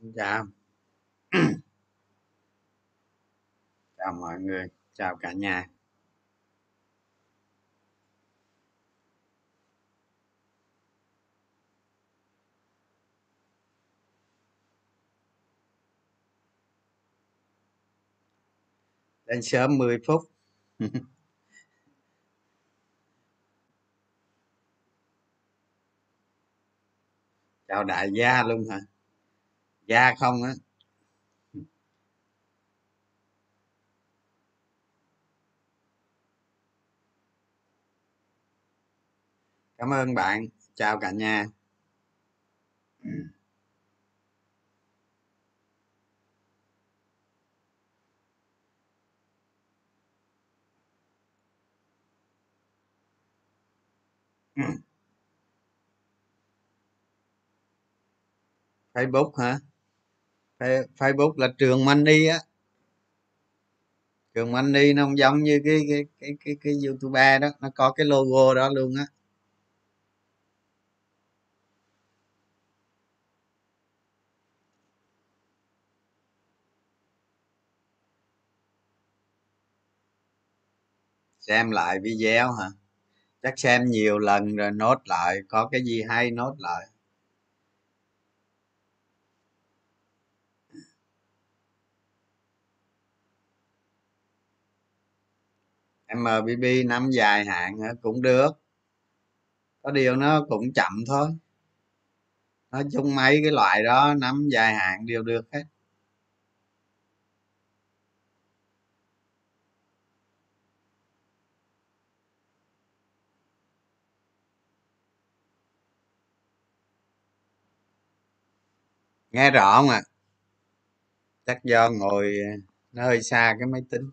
xin chào. Chào mọi người, chào cả nhà. Lên sớm 10 phút. Chào đại gia luôn hả? Dạ không á. Cảm ơn bạn. Chào cả nhà. Facebook hả? Facebook là trường money á. Trường money nó không giống như cái cái cái cái, cái youtuber đó nó có cái logo đó luôn á. Xem lại video hả? Chắc xem nhiều lần rồi nốt lại có cái gì hay nốt lại. Mbb năm dài hạn cũng được. Có điều nó cũng chậm thôi. Nói chung mấy cái loại đó nắm dài hạn đều được hết. Nghe rõ không ạ? À? chắc do ngồi à, nó hơi xa cái máy tính.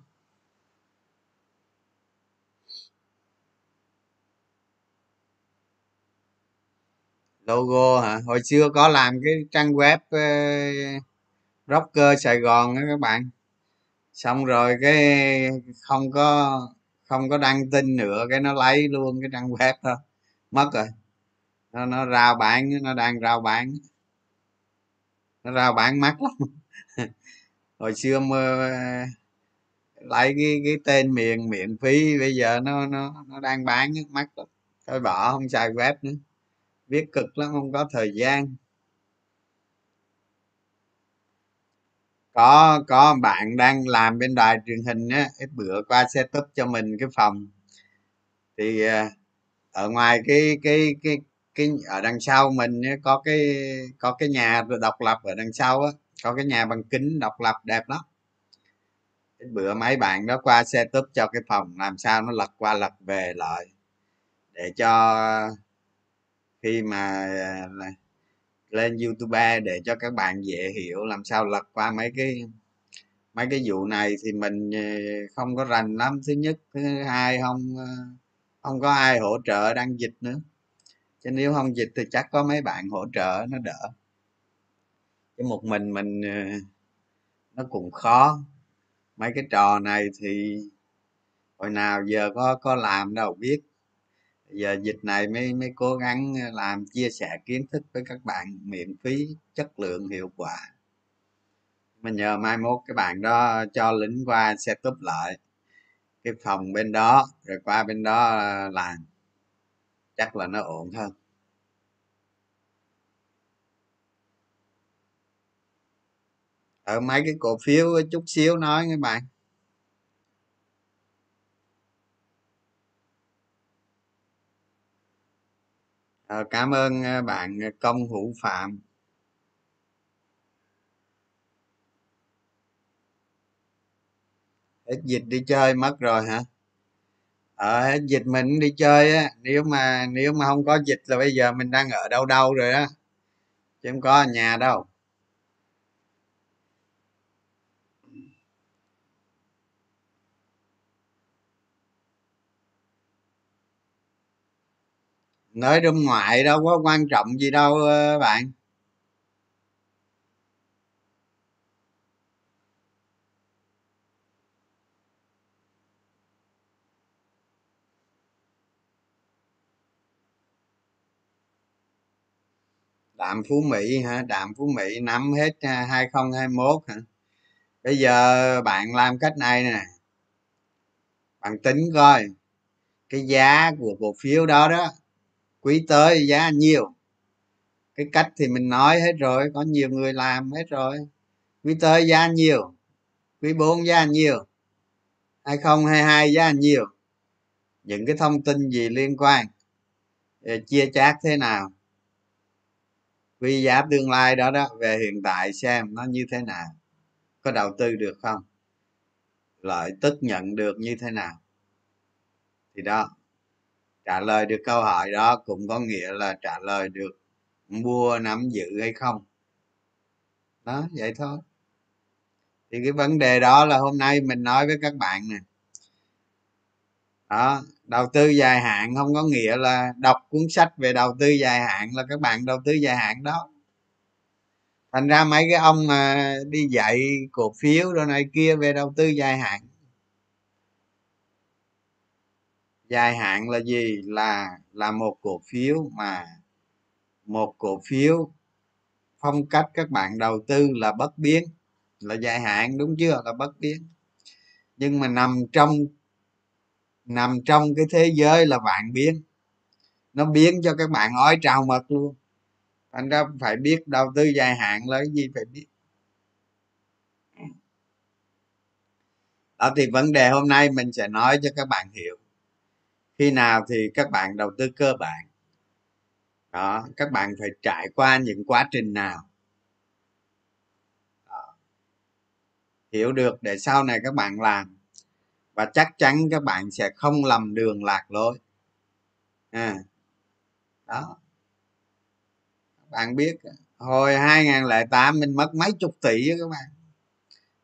Logo hả? Hồi xưa có làm cái trang web uh, rocker sài gòn đó các bạn. Xong rồi cái không có không có đăng tin nữa cái nó lấy luôn cái trang web đó mất rồi. Nó nó rao bán nó đang rao bán. Nó rao bán mắc lắm. Hồi xưa mơ ờ, lấy cái cái tên miền miễn phí bây giờ nó nó nó đang bán mắc lắm. Thôi bỏ không xài web nữa viết cực lắm, không có thời gian. Có có bạn đang làm bên đài truyền hình á ít bữa qua setup cho mình cái phòng. Thì à, ở ngoài cái cái cái cái, ở đằng sau mình có cái có cái nhà độc lập ở đằng sau á, có cái nhà bằng kính độc lập đẹp lắm. Ít bữa mấy bạn đó qua setup cho cái phòng, làm sao nó lật qua lật về lại, để cho khi mà à, lên youtube để cho các bạn dễ hiểu làm sao lật qua mấy cái mấy cái vụ này thì mình à, không có rành lắm. Thứ nhất, thứ hai không à, không có ai hỗ trợ đăng dịch nữa. Chứ nếu không dịch thì chắc có mấy bạn hỗ trợ, nó đỡ. Chứ một mình mình nó cũng khó. Mấy cái trò này thì hồi nào giờ có có làm đâu, biết giờ dịch này mới mới cố gắng ờ, làm, chia sẻ kiến thức với các bạn miễn phí chất lượng, hiệu quả. Mình nhờ mai mốt cái bạn đó cho lính qua setup lại cái phòng bên đó, rồi qua bên đó ờ, làm. Chắc là nó ổn hơn. Ở mấy cái cổ phiếu ờ, chút xíu nói các bạn. À, cảm ơn ờ, bạn ờ, công hữu phạm. Hết dịch đi chơi mất rồi hả? Ờ hết dịch mình đi chơi á nếu mà nếu mà không có dịch là bây giờ mình đang ở đâu đâu rồi á chứ không có ở nhà đâu. Nói trong ngoại đâu có quan trọng gì đâu ờ, bạn. Đạm phú mỹ hả? Đạm phú mỹ nắm hết ờ, 2021 hả? Bây giờ bạn làm cách này nè. Bạn tính coi, cái giá của cổ phiếu đó đó quý tới giá nhiều. Cái cách thì mình nói hết rồi, có nhiều người làm hết rồi. Quý tới giá nhiều quý 4 giá nhiều 2022 giá nhiều. Những cái thông tin gì liên quan ờ, chia chác thế nào. Quy giá tương lai đó đó, về hiện tại xem nó như thế nào, có đầu tư được không? Lợi tức nhận được như thế nào? Thì đó trả lời được câu hỏi đó cũng có nghĩa là trả lời được mua, nắm giữ hay không. Đó, vậy thôi. Thì cái vấn đề đó là hôm nay mình nói với các bạn nè. Đó, đầu tư dài hạn không có nghĩa là đọc cuốn sách về đầu tư dài hạn là các bạn đầu tư dài hạn đó. Thành ra mấy cái ông mà đi dạy cổ phiếu rồi này kia về đầu tư dài hạn dài hạn là gì? Là là một cổ phiếu mà, một cổ phiếu phong cách các bạn đầu tư là bất biến, là dài hạn, đúng chưa? Là bất biến. Nhưng mà nằm trong nằm trong cái thế giới là vạn biến. Nó biến cho các bạn ói trào mật luôn. Thành ra phải biết đầu tư dài hạn là cái gì phải biết. Đó, thì vấn đề hôm nay mình sẽ nói cho các bạn hiểu khi nào thì các bạn đầu tư cơ bản. Đó các bạn phải trải qua những quá trình nào. Đó. hiểu được để sau này các bạn làm. Và chắc chắn các bạn sẽ không lầm đường lạc lối. À, đó. Các bạn biết hồi 2008 mình mất mấy chục tỷ các bạn.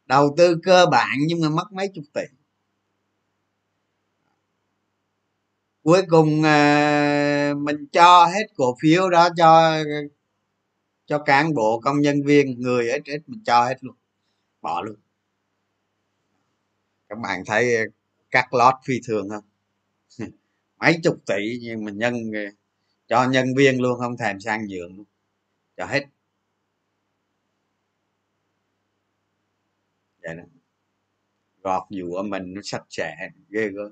Đầu tư cơ bản nhưng mà mất mấy chục tỷ. Cuối cùng à, mình cho hết cổ phiếu đó cho cho cán bộ công nhân viên người hết hết mình cho hết luôn. Bỏ luôn. Các bạn thấy cắt lót phi thường không? Mấy chục tỷ nhưng mà nhân cho nhân viên luôn không thèm sang giường luôn. Cho hết. Vậy đó gọt dụa mình nó sạch sẽ ghê gớm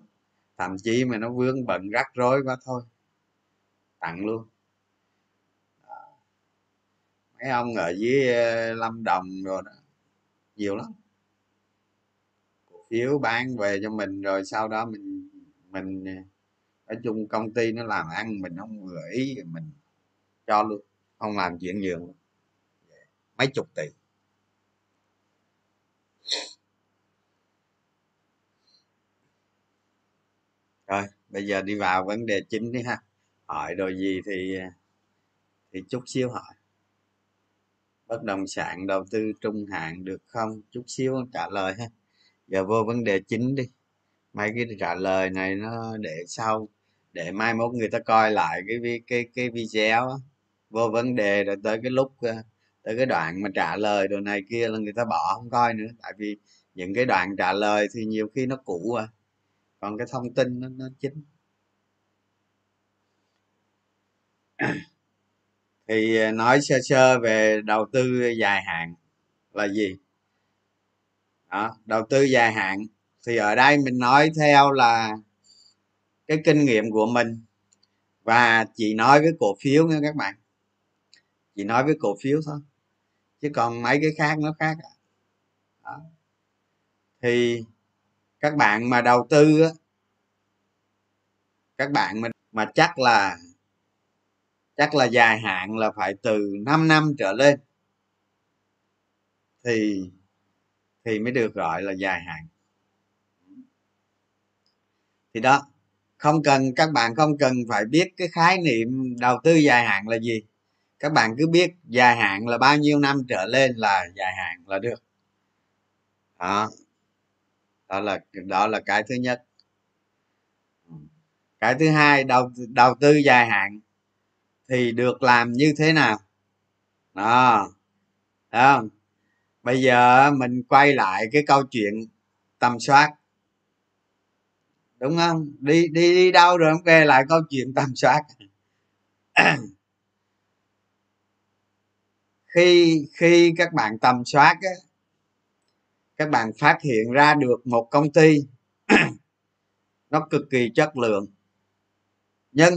thậm chí mà nó vướng bận rắc rối quá thôi. Tặng luôn. Mấy ông ở dưới ờ, lâm đồng rồi đó, nhiều lắm. Cổ phiếu bán về cho mình rồi sau đó mình mình ờ, ở chung công ty nó làm ăn mình không gợi ý mình, cho luôn, không làm chuyện nhường mấy chục tỷ. Rồi, bây giờ đi vào vấn đề chính đi ha. Hỏi đồ gì thì thì chút xíu hỏi. Bất động sản đầu tư trung hạn được không? Chút xíu trả lời ha. Giờ vô vấn đề chính đi. Mấy cái trả lời này nó để sau, để mai mốt người ta coi lại cái cái cái video vô vấn đề rồi tới cái lúc ờ, tới cái đoạn mà trả lời đồ này kia là người ta bỏ không coi nữa. Tại vì những cái đoạn trả lời thì nhiều khi nó cũ à còn cái thông tin nó, nó chính. Thì à, nói sơ sơ về đầu tư dài hạn là gì? Đó, đầu tư dài hạn thì ở đây mình nói theo là cái kinh nghiệm của mình. Và chỉ nói với cổ phiếu nha các bạn. Chỉ nói với cổ phiếu thôi chứ còn mấy cái khác nó khác đó. thì các bạn mà đầu tư á, các bạn mà mà chắc là chắc là dài hạn là phải từ 5 năm trở lên thì thì mới được gọi là dài hạn. Thì đó, không cần, các bạn không cần phải biết cái khái niệm đầu tư dài hạn là gì. Các bạn cứ biết dài hạn là bao nhiêu năm trở lên là dài hạn là được. Đó đó là đó là cái thứ nhất. Cái thứ hai đầu đầu tư dài hạn thì được làm như thế nào? Đó Thấy không? Bây giờ mình quay lại cái câu chuyện tầm soát. Đúng không? Đi đi đi đâu rồi không? Về lại câu chuyện tầm soát. Khi khi các bạn tầm soát á, các bạn phát hiện ra được một công ty nó cực kỳ chất lượng. Nhưng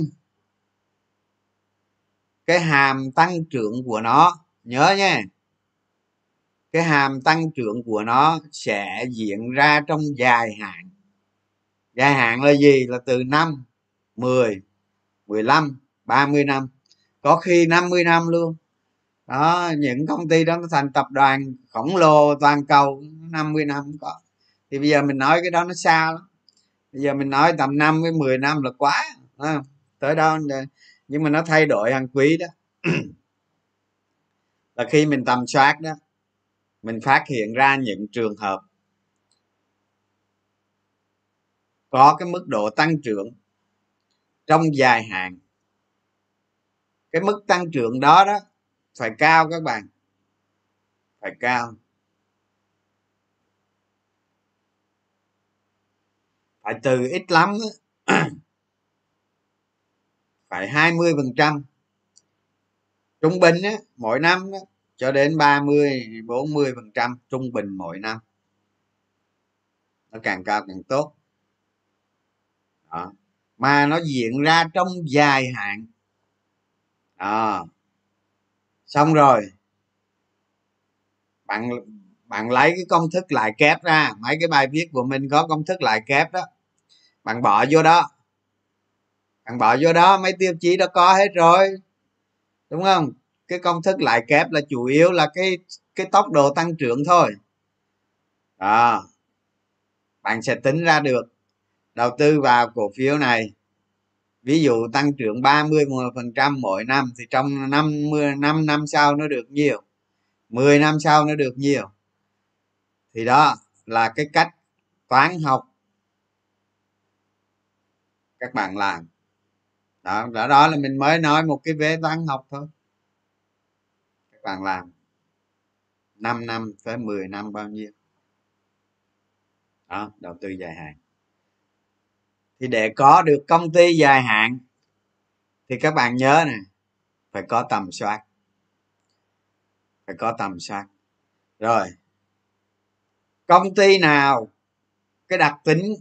cái hàm tăng trưởng của nó, nhớ nha, cái hàm tăng trưởng của nó sẽ diễn ra trong dài hạn. Dài hạn là gì? Là từ năm 10 15 30 năm. Có khi 50 năm luôn. Đó, những công ty đó nó thành tập đoàn khổng lồ toàn cầu. 50 năm cũng có. Thì bây giờ mình nói cái đó nó xa lắm. Bây giờ mình nói tầm năm với 10 năm là quá à, tới đó nhưng mà nó thay đổi hàng quý đó. Là khi mình tầm soát đó mình phát hiện ra những trường hợp có cái mức độ tăng trưởng trong dài hạn. Cái mức tăng trưởng đó đó phải cao các bạn. Phải cao. Phải từ ít lắm phải 20 phần trăm. Trung bình á, mỗi năm á, cho đến 30 40 phần trăm trung bình mỗi năm. Nó càng cao càng tốt. Đó. mà nó diễn ra trong dài hạn. Đó. xong rồi. Bạn bạn lấy cái công thức lại kép ra, mấy cái bài viết của mình có công thức lại kép đó. Bạn bỏ vô đó. Bạn bỏ vô đó, mấy tiêu chí đó có hết rồi. Đúng không? Cái công thức lại kép là chủ yếu là cái cái tốc độ tăng trưởng thôi. Đó. Bạn sẽ tính ra được đầu tư vào cổ phiếu này. Ví dụ tăng trưởng 30 phần trăm mỗi năm thì trong năm năm năm sau nó được nhiều? 10 năm sau nó được nhiều? Thì đó là cái cách toán học các bạn làm. Đó đó, đó là mình mới nói một cái vế toán học thôi. Các bạn làm 5 năm tới 10 năm bao nhiêu. Đó đầu tư dài hạn. Thì để có được công ty dài hạn thì các bạn nhớ nè phải có tầm soát. Phải có tầm soát. Rồi công ty nào cái đặc tính,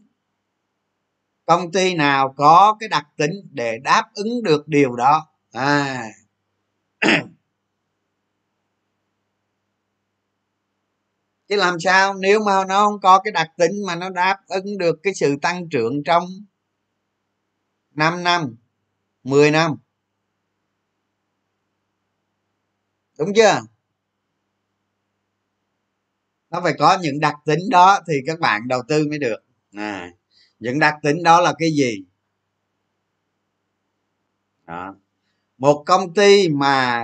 công ty nào có cái đặc tính để đáp ứng được điều đó? À. Chứ làm sao? Nếu mà nó không có cái đặc tính mà nó đáp ứng được cái sự tăng trưởng trong 5 năm 10 năm. Đúng chưa? Nó phải có những đặc tính đó thì các bạn đầu tư mới được. À, những đặc tính đó là cái gì? Đó. một công ty mà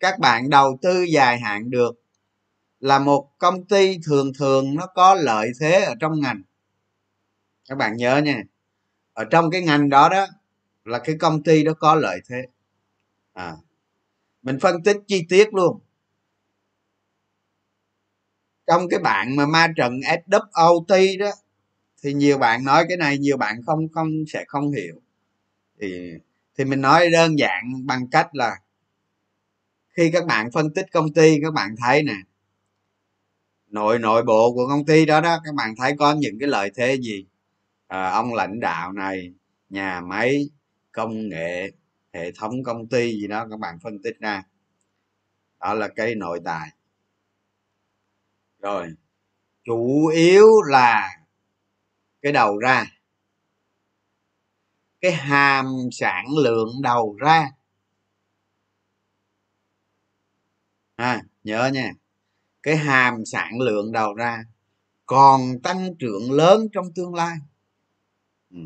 các bạn đầu tư dài hạn được là một công ty thường thường nó có lợi thế ở trong ngành. Các bạn nhớ nha ở trong cái ngành đó đó là cái công ty đó có lợi thế. À mình phân tích chi tiết luôn trong cái bạn mà ma trận SWOT đó thì nhiều bạn nói cái này nhiều bạn không không sẽ không hiểu. Thì thì mình nói đơn giản bằng cách là khi các bạn phân tích công ty các bạn thấy nè nội nội bộ của công ty đó đó các bạn thấy có những cái lợi thế gì? À, ông lãnh đạo này nhà máy công nghệ hệ thống công ty gì đó các bạn phân tích ra. Đó là cái nội tài rồi chủ yếu là cái đầu ra. Cái hàm sản lượng đầu ra. À, nhớ nha. Cái hàm sản lượng đầu ra còn tăng trưởng lớn trong tương lai. Ừ.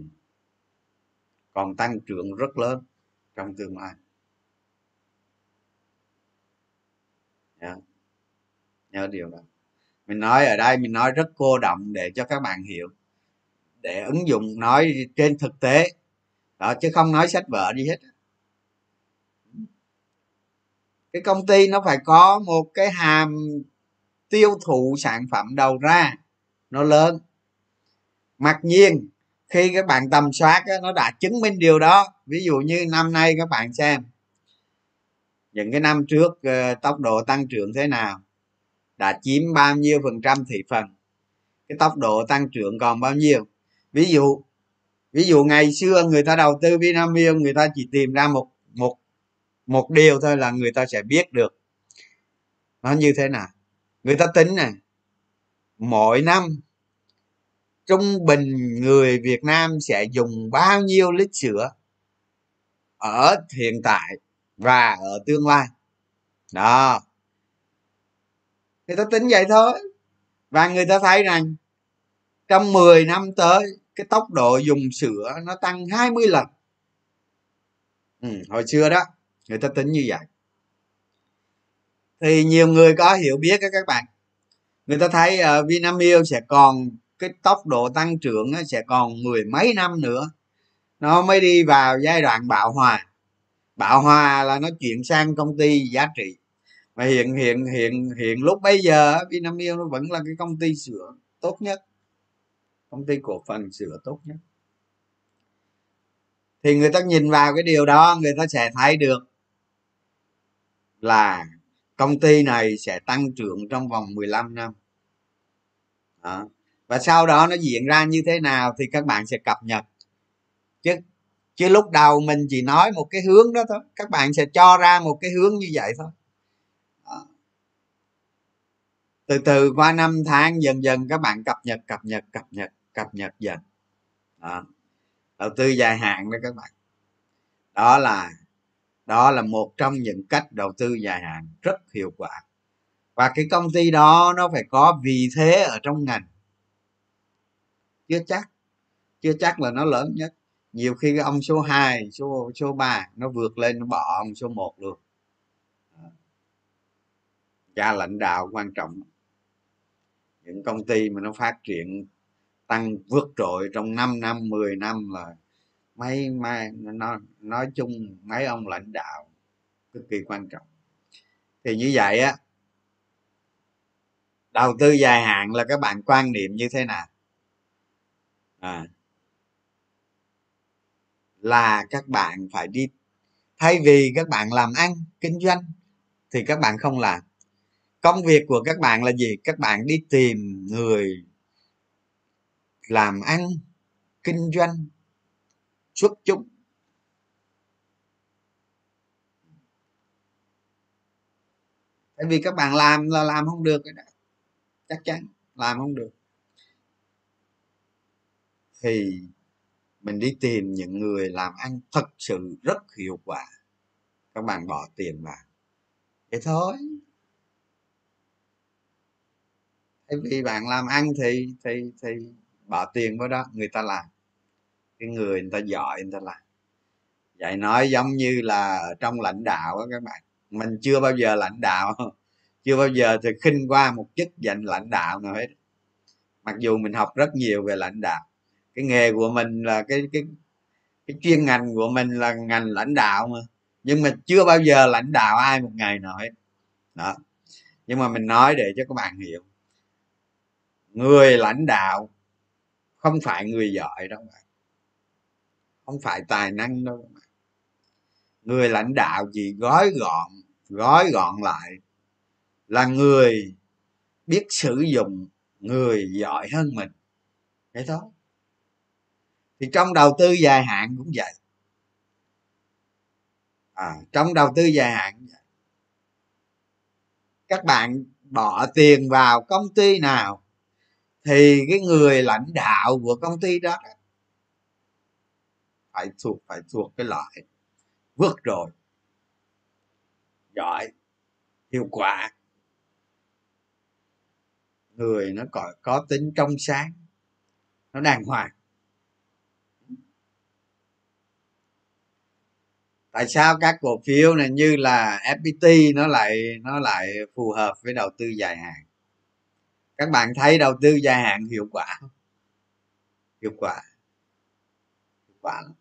còn tăng trưởng rất lớn trong tương lai. Nhớ, nhớ điều đó mình nói ở đây mình nói rất cô động để cho các bạn hiểu. Để ứng dụng nói trên thực tế. Đó chứ không nói sách vở gì hết cái công ty nó phải có một cái hàm tiêu thụ sản phẩm đầu ra nó lớn. Mặc nhiên khi các bạn tầm soát á, nó đã chứng minh điều đó. Ví dụ như năm nay các bạn xem những cái năm trước ờ, tốc độ tăng trưởng thế nào? Đã chiếm bao nhiêu phần trăm thị phần? Cái tốc độ tăng trưởng còn bao nhiêu? Ví dụ ví dụ ngày xưa người ta đầu tư vinamilk, người ta chỉ tìm ra một một một điều thôi là người ta sẽ biết được nó như thế nào. Người ta tính này mỗi năm trung bình người việt nam sẽ dùng bao nhiêu lít sữa ở hiện tại và ở tương lai? Đó người ta tính vậy thôi. Và người ta thấy rằng trong 10 năm tới cái tốc độ dùng sữa nó tăng 20 lần. Ừ, hồi xưa đó người ta tính như vậy. Thì nhiều người có hiểu biết đó các bạn. Người ta thấy uh, vinamilk sẽ còn cái tốc độ tăng trưởng nó sẽ còn mười mấy năm nữa. Nó mới đi vào giai đoạn bạo hòa. Bạo hòa là nó chuyển sang công ty giá trị mà hiện hiện hiện hiện lúc bây giờ vinamilk nó vẫn là cái công ty sữa tốt nhất. Công ty cổ phần sữa tốt nhất. Thì người ta nhìn vào cái điều đó, người ta sẽ thấy được là công ty này sẽ tăng trưởng trong vòng 15 năm. Đó. và sau đó nó diễn ra như thế nào thì các bạn sẽ cập nhật. Chứ chứ lúc đầu mình chỉ nói một cái hướng đó thôi. Các bạn sẽ cho ra một cái hướng như vậy thôi đó từ từ qua năm tháng dần dần các bạn cập nhật cập nhật cập nhật cập nhật dần. Đó. đầu tư dài hạn đó các bạn. Đó là đó là một trong những cách đầu tư dài hạn rất hiệu quả. Và cái công ty đó nó phải có vị thế ở trong ngành. Chưa chắc chưa chắc là nó lớn nhất. Nhiều khi cái ông số 2, số số 3 nó vượt lên nó bỏ ông số 1 luôn. Gia lãnh đạo quan trọng những công ty mà nó phát triển tăng vượt trội trong 5 năm 10 năm là mấy mai nó nói chung mấy ông lãnh đạo cực kỳ quan trọng. Thì như vậy á đầu tư dài hạn là các bạn quan niệm như thế nào? À, là các bạn phải đi thay vì các bạn làm ăn kinh doanh thì các bạn không làm công việc của các bạn là gì? Các bạn đi tìm người làm ăn, kinh doanh, xuất chúng. Tại vì các bạn làm là làm không được đó. Chắc chắn làm không được. Thì mình đi tìm những người làm ăn thật sự rất hiệu quả. Các bạn bỏ tiền vào. Thế thôi tại vì bạn làm ăn thì thì thì bỏ tiền vào đó, người ta làm. Cái người người ta giỏi, người ta làm. Vậy nói giống như là trong lãnh đạo đó các bạn. Mình chưa bao giờ lãnh đạo, chưa bao giờ thì khinh qua một chức danh lãnh đạo nào hết. Mặc dù mình học rất nhiều về lãnh đạo. Cái nghề của mình là cái cái cái chuyên ngành của mình là ngành lãnh đạo mà. Nhưng mà chưa bao giờ lãnh đạo ai một ngày nào hết. Đó. Nhưng mà mình nói để cho các bạn hiểu người lãnh đạo không phải người giỏi đâu bạn không phải tài năng đâu bạn người lãnh đạo chỉ gói gọn gói gọn lại là người biết sử dụng người giỏi hơn mình. Thế thôi. Thì trong đầu tư dài hạn cũng vậy. À, trong đầu tư dài hạn các bạn bỏ tiền vào công ty nào thì cái người lãnh đạo của công ty đó phải thuộc phải thuộc cái loại vượt rồi, giỏi, hiệu quả. Người nó có có tính trong sáng, nó đàng hoàng. Tại sao các cổ phiếu này như là fpt nó lại nó lại phù hợp với đầu tư dài hạn? Các bạn thấy đầu tư dài hạn hiệu quả không? Hiệu quả. Hiệu quả lắm.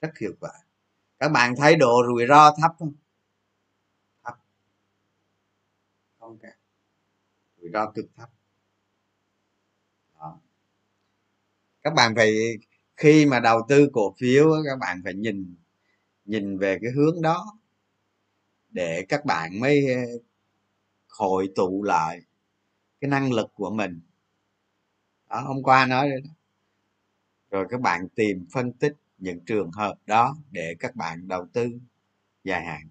Rất hiệu quả. Các bạn thấy độ rủi ro thấp không? Thấp. Không cả rủi ro cực thấp. Đó. các bạn phải, khi mà đầu tư cổ phiếu các bạn phải nhìn nhìn về cái hướng đó để các bạn mới ờ, hội tụ lại cái năng lực của mình. Đó, hôm qua nói rồi đó. Rồi các bạn tìm, phân tích những trường hợp đó để các bạn đầu tư dài hạn.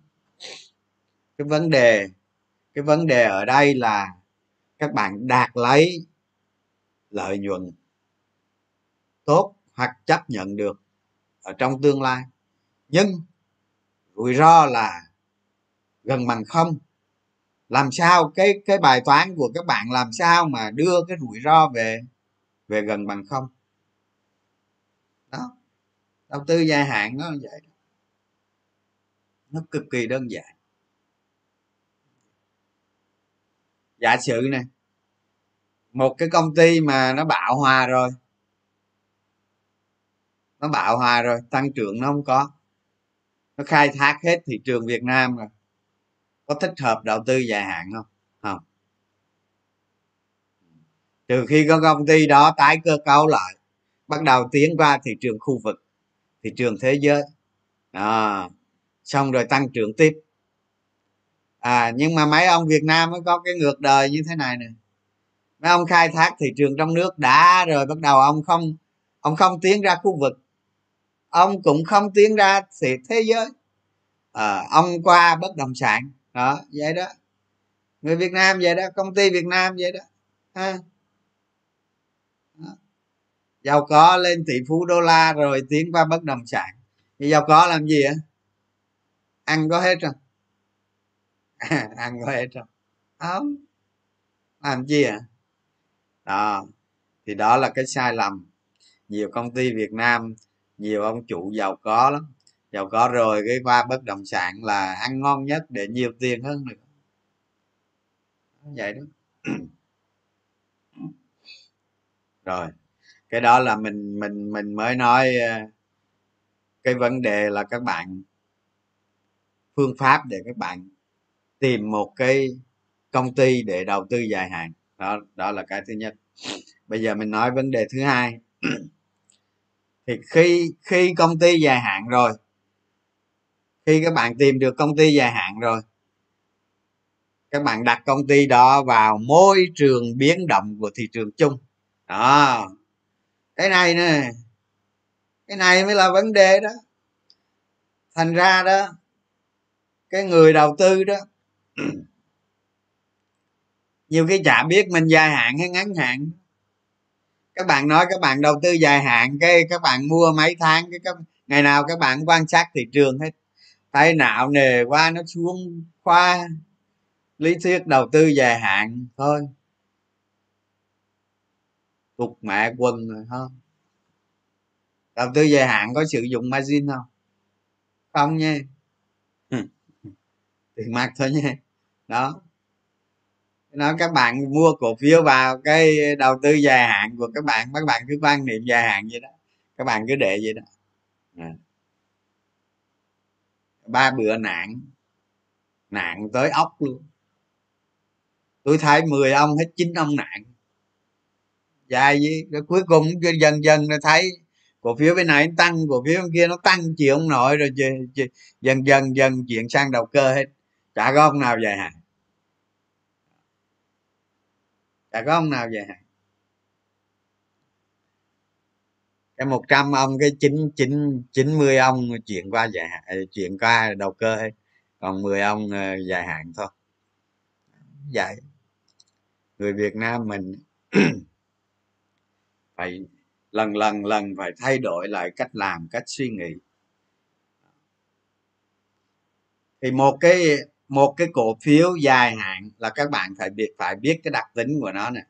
Cái vấn đề, cái vấn đề ở đây là các bạn đạt lấy lợi nhuận tốt hoặc chấp nhận được ở trong tương lai. Nhưng rủi ro là gần bằng không làm sao cái cái bài toán của các bạn làm sao mà đưa cái rủi ro về về gần bằng không? Đó. Đầu tư dài hạn nó vậy nó cực kỳ đơn giản. Giả sử này một cái công ty mà nó bạo hòa rồi, nó bạo hòa rồi, tăng trưởng nó không có, nó khai thác hết thị trường việt nam rồi có thích hợp đầu tư dài hạn không? Không. Trừ khi có công ty đó tái cơ cấu lại bắt đầu tiến qua thị trường khu vực thị trường thế giới. À, xong rồi tăng trưởng tiếp. À nhưng mà mấy ông việt nam mới có cái ngược đời như thế này nè. Mấy ông khai thác thị trường trong nước đã rồi bắt đầu ông không ông không tiến ra khu vực. Ông cũng không tiến ra thị thế giới. À, ông qua bất động sản đó, vậy đó. Người việt nam vậy đó, công ty việt nam vậy đó. Ha. Giàu có lên tỷ phú đô la rồi tiến qua bất động sản. Thì giàu có làm gì á? Ăn có hết rồi ăn có hết rồi không. Làm gì à? Đó, thì đó là cái sai lầm. Nhiều công ty việt nam, nhiều ông chủ giàu có lắm giàu có rồi, cái qua bất động sản là ăn ngon nhất để nhiều tiền hơn được. Vậy đó. Rồi, cái đó là mình mình mình mới nói ờ, cái vấn đề là các bạn, phương pháp để các bạn tìm một cái công ty để đầu tư dài hạn. Đó đó là cái thứ nhất. Bây giờ mình nói vấn đề thứ hai. Thì khi khi công ty dài hạn rồi khi các bạn tìm được công ty dài hạn rồi các bạn đặt công ty đó vào môi trường biến động của thị trường chung. Đó. Cái này nè cái này mới là vấn đề đó. Thành ra đó cái người đầu tư đó nhiều khi chả biết mình dài hạn hay ngắn hạn. Các bạn nói các bạn đầu tư dài hạn cái các bạn mua mấy tháng cái các, ngày nào các bạn quan sát thị trường hết hay não nề qua nó xuống khoa lý thuyết đầu tư dài hạn thôi. Cục mẹ quần rồi thôi. đầu tư dài hạn có sử dụng margin không? Không nha. Tiền mặt thôi nha. Đó. Nói các bạn mua cổ phiếu vào cái đầu tư dài hạn của các bạn các bạn cứ quan niệm dài hạn vậy đó. Các bạn cứ để vậy đó. À ba bữa nạn nạn tới ốc luôn. Tôi thấy 10 ông hết chín ông nạn. Dài gì rồi cuối cùng dần dần nó thấy cổ phiếu bên này tăng, cổ phiếu bên kia nó tăng, chịu ông nội rồi dần dần dần chuyển sang đầu cơ hết. Chả có ông nào dài hạn chả có ông nào dài hạn cái một trăm ông, cái chín chín chín mươi ông chuyển qua dài hạn ờ, chuyển qua đầu cơ hết còn 10 ông ờ, dài hạn thôi. Vậy người việt nam mình phải lần lần lần phải thay đổi lại cách làm, cách suy nghĩ. Thì một cái một cái cổ phiếu dài hạn là các bạn phải biết phải biết cái đặc tính của nó nè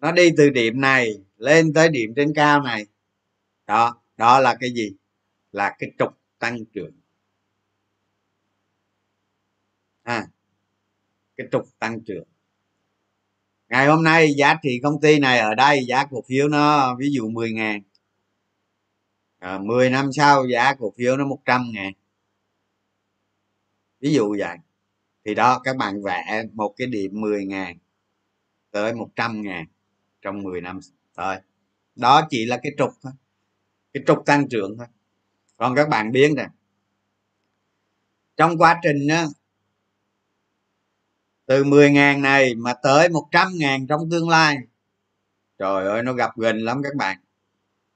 nó đi từ điểm này lên tới điểm trên cao này. Đó đó là cái gì? Là cái trục tăng trưởng. À, cái trục tăng trưởng. Ngày hôm nay giá trị công ty này ở đây giá cổ phiếu nó ví dụ 10 ngàn. À, 10 năm sau giá cổ phiếu nó 100 ngàn. Ví dụ vậy. Thì đó các bạn vẽ một cái điểm 10 ngàn tới 100 ngàn trong 10 năm thôi đó chỉ là cái trục thôi, cái trục tăng trưởng thôi. Còn các bạn biến nè, trong quá trình á, từ 10 ngàn này mà tới 100 ngàn trong tương lai, trời ơi, nó gặp gần lắm các bạn.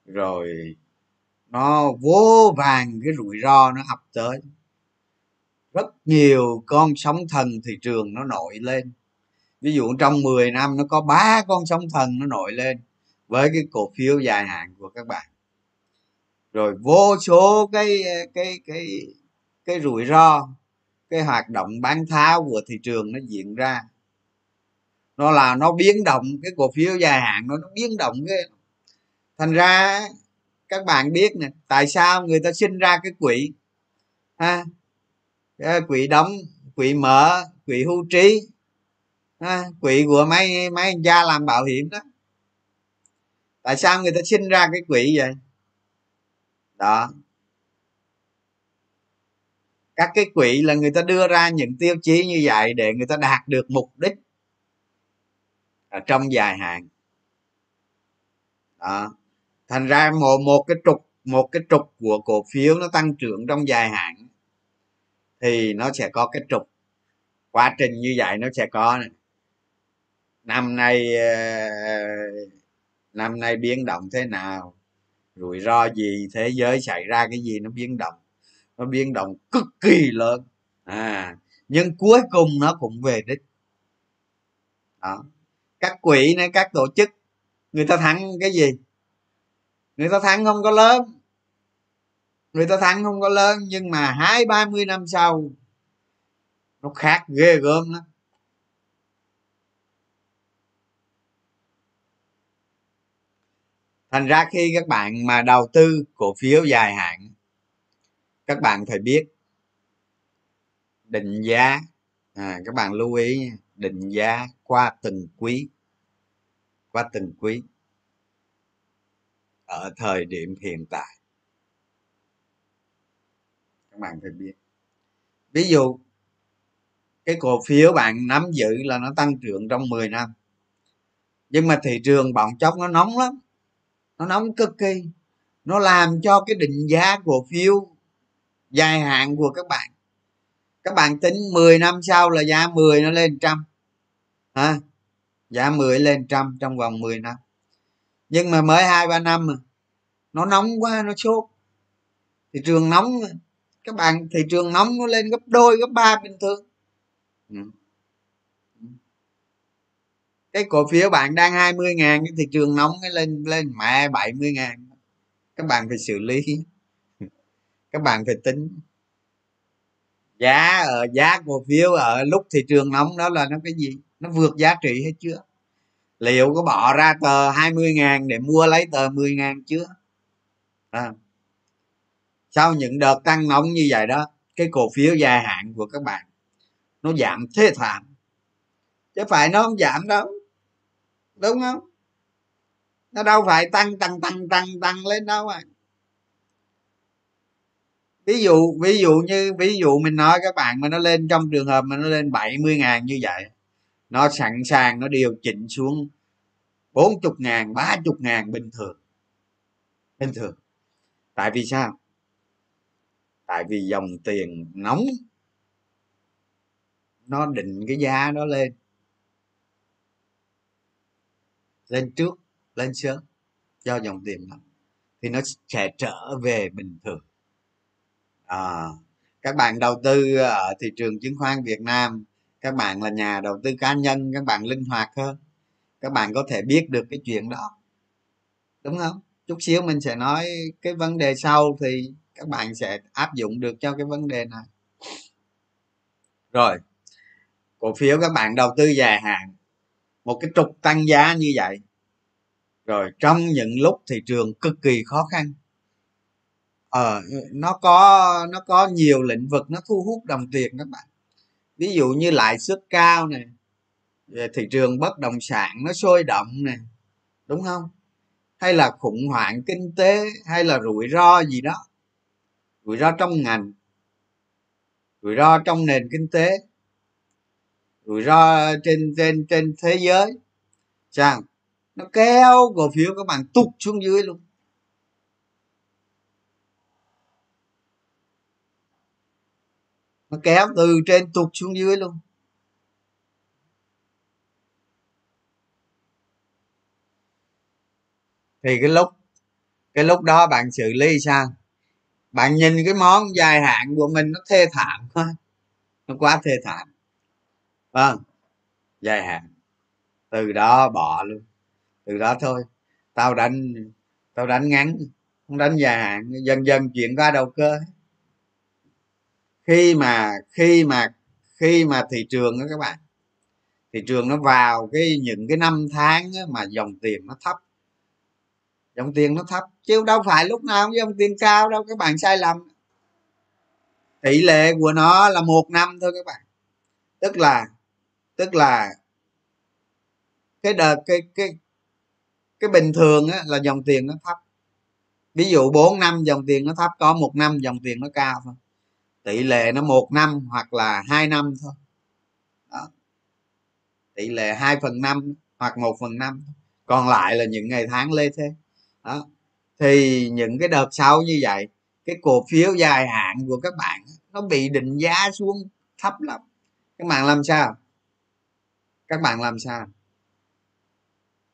Rồi nó vô vàng cái rủi ro nó ập tới. Rất nhiều con sóng thần thị trường nó nổi lên ví dụ trong 10 năm nó có ba con sóng thần nó nổi lên với cái cổ phiếu dài hạn của các bạn. Rồi vô số cái cái cái cái rủi ro, cái hoạt động bán tháo của thị trường nó diễn ra. Nó là nó biến động, cái cổ phiếu dài hạn nó nó biến động cái thành ra các bạn biết nè, tại sao người ta sinh ra cái quỹ, ha? Quỹ đóng, quỹ mở, quỹ hưu trí ha, quỹ của mấy mấy anh gia làm bảo hiểm đó. Tại sao người ta sinh ra cái quỹ vậy? Đó. Các cái quỹ là người ta đưa ra những tiêu chí như vậy để người ta đạt được mục đích ở trong dài hạn. Đó. Thành ra một một cái trục một cái trục của cổ phiếu nó tăng trưởng trong dài hạn thì nó sẽ có cái trục. Quá trình như vậy nó sẽ có này năm nay ờ, năm nay biến động thế nào? Rủi ro gì? Thế giới xảy ra cái gì nó biến động? Nó biến động cực kỳ lớn. À nhưng cuối cùng nó cũng về đích. Đó. Các quỹ này, các tổ chức, người ta thắng cái gì? Người ta thắng không có lớn. Người ta thắng không có lớn, nhưng mà hai ba mươi năm sau, nó khác ghê gớm lắm. Thành ra khi các bạn mà đầu tư cổ phiếu dài hạn các bạn phải biết định giá. À, các bạn lưu ý nha, định giá qua từng quý qua từng quý ở thời điểm hiện tại. Các bạn phải biết. Ví dụ cái cổ phiếu bạn nắm giữ là nó tăng trưởng trong 10 năm nhưng mà thị trường bọn chốc nó nóng lắm nó nóng cực kỳ. Nó làm cho cái định giá cổ phiếu dài hạn của các bạn. Các bạn tính 10 năm sau là giá 10 nó lên trăm. Ha giá 10 lên trăm trong vòng 10 năm. Nhưng mà mới hai, ba năm mà, nó nóng quá, nó sốt. Thị trường nóng các bạn, thị trường nóng nó lên gấp đôi, gấp ba bình thường. Ừ cái cổ phiếu bạn đang 20 ngàn, cái thị trường nóng, cái lên lên mẹ 70 ngàn. Các bạn phải xử lý. Các bạn phải tính. Giá ở, giá cổ phiếu ở lúc thị trường nóng đó là nó cái gì? Nó vượt giá trị hay chưa? Liệu có bỏ ra tờ 20 ngàn để mua lấy tờ 10 ngàn chưa? À. sau những đợt tăng nóng như vậy đó, cái cổ phiếu dài hạn của các bạn, nó giảm thế thảm. Chứ phải nó không giảm đâu đúng không? Nó đâu phải tăng tăng tăng tăng tăng lên đâu à. Ví dụ ví dụ như, ví dụ mình nói các bạn mà nó lên, trong trường hợp mà nó lên 70 ngàn như vậy, nó sẵn sàng, nó điều chỉnh xuống 40 ngàn 30 ngàn bình thường. Bình thường. Tại vì sao? Tại vì dòng tiền nóng, nó định cái giá nó lên. Lên trước lên sớm do dòng tiền đó thì nó sẽ trở về bình thường. À, các bạn đầu tư ở thị trường chứng khoán việt nam các bạn là nhà đầu tư cá nhân các bạn linh hoạt hơn. Các bạn có thể biết được cái chuyện đó. Đúng không? Chút xíu mình sẽ nói cái vấn đề sau thì các bạn sẽ áp dụng được cho cái vấn đề này. Rồi cổ phiếu các bạn đầu tư dài hạn một cái trục tăng giá như vậy. Rồi trong những lúc thị trường cực kỳ khó khăn ờ nó có nó có nhiều lĩnh vực nó thu hút đồng tiền các bạn. Ví dụ như lãi suất cao này ờ, thị trường bất động sản nó sôi động này đúng không? Hay là khủng hoảng kinh tế, hay là rủi ro gì đó. Rủi ro trong ngành, rủi ro trong nền kinh tế rủi ro trên trên trên thế giới. Sao nó kéo cổ phiếu các bạn tụt xuống dưới luôn. Nó kéo từ trên tụt xuống dưới luôn. Thì cái lúc cái lúc đó bạn xử lý sao? Bạn nhìn cái món dài hạn của mình nó thê thảm quá. Nó quá thê thảm vâng. Dài hạn. Từ đó bỏ luôn. Từ đó thôi. Tao đánh tao đánh ngắn, không đánh dài hạn. Dần dần chuyển qua đầu cơ khi mà khi mà khi mà thị trường đó các bạn, thị trường nó vào cái những cái năm tháng mà dòng tiền nó thấp. Dòng tiền nó thấp, chứ đâu phải lúc nào cũng dòng tiền cao đâu, các bạn sai lầm. Tỷ lệ của nó là một năm thôi các bạn. Tức là tức là cái đợt cái cái cái bình thường á, là dòng tiền nó thấp. Ví dụ 4 năm dòng tiền nó thấp có một năm dòng tiền nó cao thôi. Tỷ lệ nó một năm hoặc là hai năm thôi. Đó. tỷ lệ hai phần năm hoặc một phần năm còn lại là những ngày tháng lê thế đó. Thì những cái đợt sau như vậy cái cổ phiếu dài hạn của các bạn nó bị định giá xuống thấp lắm. Các bạn làm sao? Các bạn làm sao?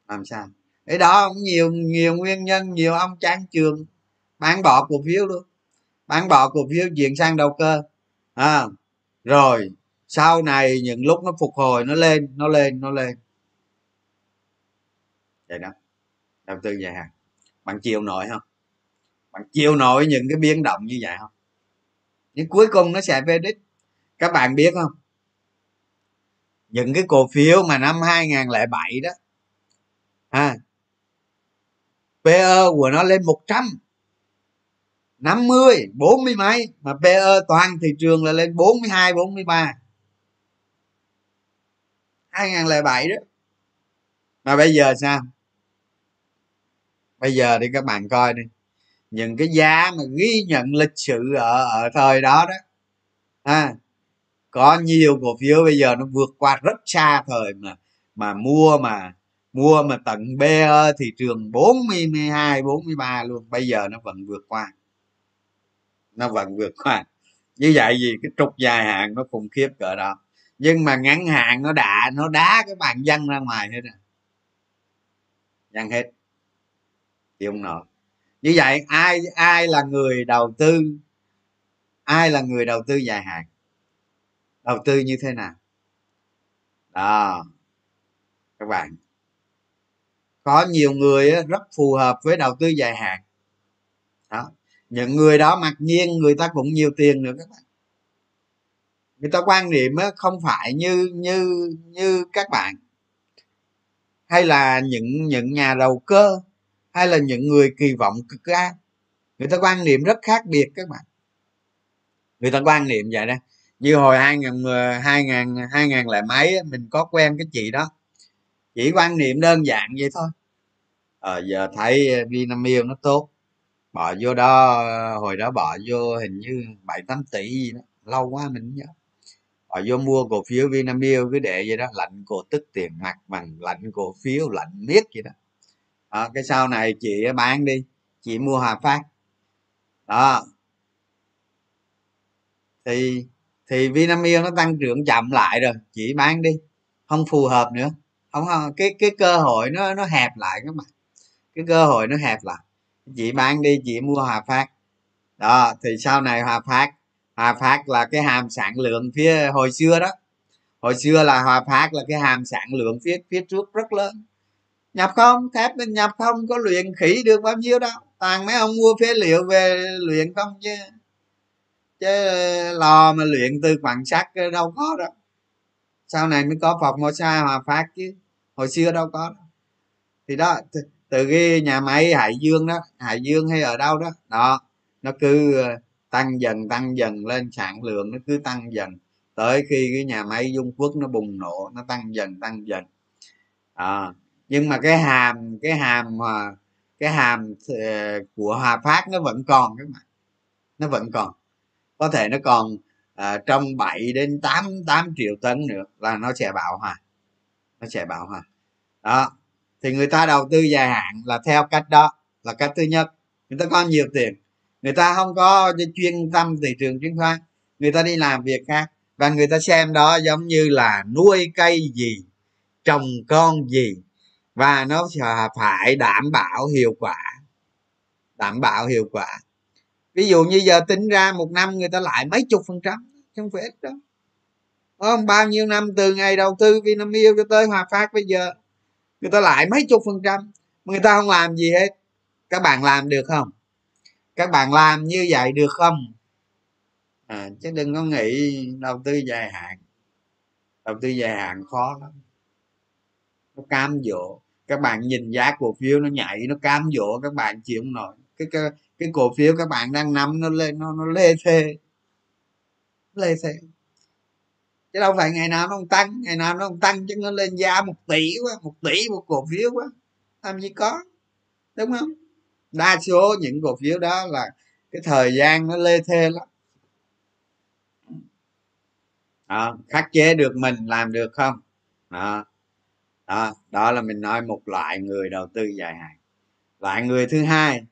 Làm sao? Cái đó cũng nhiều nhiều nguyên nhân nhiều ông chán trường bán bỏ cổ phiếu luôn. Bán bỏ cổ phiếu chuyển sang đầu cơ. À, rồi sau này những lúc nó phục hồi nó lên nó lên nó lên. Vậy đó. Đầu tư dài hạn. Bạn chịu nổi không? Bạn chịu nổi những cái biến động như vậy không? Nhưng cuối cùng nó sẽ về đích. Các bạn biết không? Những cái cổ phiếu mà năm 2007 đó à, PE của nó lên 100 50 40 mấy mà PE toàn thị trường là lên 42 43 2007 đó. Mà bây giờ sao? Bây giờ đi các bạn coi đi những cái giá mà ghi nhận lịch sử ở ở thời đó đó à, có nhiều cổ phiếu bây giờ nó vượt qua rất xa thời mà mà mua mà mua mà tận BE thị trường 42 43 luôn. Bây giờ nó vẫn vượt qua. Nó vẫn vượt qua. Như vậy gì cái trục dài hạn nó khủng khiếp cỡ đó. Nhưng mà ngắn hạn nó đã nó đá cái bàn dân ra ngoài hết rồi dân hết. Thì không nổi. Như vậy ai ai là người đầu tư? Ai là người đầu tư dài hạn? Đầu tư như thế nào? Đó. Các bạn. Có nhiều người rất phù hợp với đầu tư dài hạn. Đó. Những người đó mặc nhiên người ta cũng nhiều tiền nữa các bạn. Người ta quan niệm không phải như như như các bạn. Hay là những những nhà đầu cơ, hay là những người kỳ vọng cực cao người ta quan niệm rất khác biệt các bạn. Người ta quan niệm vậy đó như hồi hai nghìn ờ, hai nghìn hai nghìn lẻ mấy mình có quen cái chị đó. Chỉ quan niệm đơn giản vậy thôi. À, giờ thấy ờ, vinamilk nó tốt. Bỏ vô đó hồi đó bỏ vô hình như bảy tám tỷ gì đó. Lâu quá mình nhớ. Bỏ vô mua cổ phiếu vinamilk cứ để vậy đó. Lạnh cổ tức tiền mặt bằng lạnh cổ phiếu lạnh miết vậy đó. À, cái sau này chị bán đi. Chị mua hòa phát. Đó. Thì thì vinamilk nó tăng trưởng chậm lại rồi, chỉ bán đi, không phù hợp nữa. Không cái cái cơ hội nó nó hẹp lại các bạn. Cái cơ hội nó hẹp lại. Chị bán đi chị mua hòa phát. Đó, thì sau này hòa phát hòa phát là cái hàm sản lượng phía hồi xưa đó. Hồi xưa là hòa phát là cái hàm sản lượng phía phía trước rất lớn. Nhập không, thép nhập không, có luyện khỉ được bao nhiêu đâu. Toàn mấy ông mua phế liệu về luyện không chứ chứ ờ, lò mà luyện từ quặng sắt ờ, đâu có đâu sau này mới có phật mô sa hòa phát chứ. Hồi xưa đâu có đâu. thì đó từ cái nhà máy hải dương đó hải dương hay ở đâu đó đó nó cứ ờ, tăng dần tăng dần lên sản lượng nó cứ tăng dần. Tới khi cái nhà máy dung quốc nó bùng nổ nó tăng dần tăng dần. À, nhưng mà cái hàm cái hàm mà cái hàm của hòa phát nó vẫn còn các bạn nó vẫn còn có thể nó còn à, trong 7 đến 8 8 triệu tấn nữa là nó sẽ bạo hòa nó sẽ bạo hòa đó. Thì người ta đầu tư dài hạn là theo cách đó là cách thứ nhất. Người ta có nhiều tiền. Người ta không có chuyên tâm thị trường chứng khoán. Người ta đi làm việc khác. Và người ta xem đó giống như là nuôi cây gì trồng con gì. Và nó phải đảm bảo hiệu quả. Đảm bảo hiệu quả ví dụ như giờ tính ra một năm người ta lại mấy chục phần trăm không phải ít đâu. Không? Bao nhiêu năm từ ngày đầu tư vinamilk cho tới hòa phát bây giờ người ta lại mấy chục phần trăm người ta không làm gì hết. Các bạn làm được không? Các bạn làm như vậy được không? À, chứ đừng có nghĩ đầu tư dài hạn. Đầu tư dài hạn khó lắm. Nó cam dỗ. Các bạn nhìn giá cổ phiếu nó nhảy nó cam dỗ các bạn chịu không nổi. Cái cái, cái cổ phiếu các bạn đang nắm nó lên nó nó lê thê. Lê thê. Chứ đâu phải ngày nào nó không tăng ngày nào nó không tăng chứ nó lên giá một tỷ quá một tỷ một cổ phiếu quá. Làm gì có đúng không? Đa số những cổ phiếu đó là cái thời gian nó lê thê lắm. Đó, khắc chế được mình làm được không? Đó. Đó đó là mình nói một loại người đầu tư dài hạn. Loại người thứ hai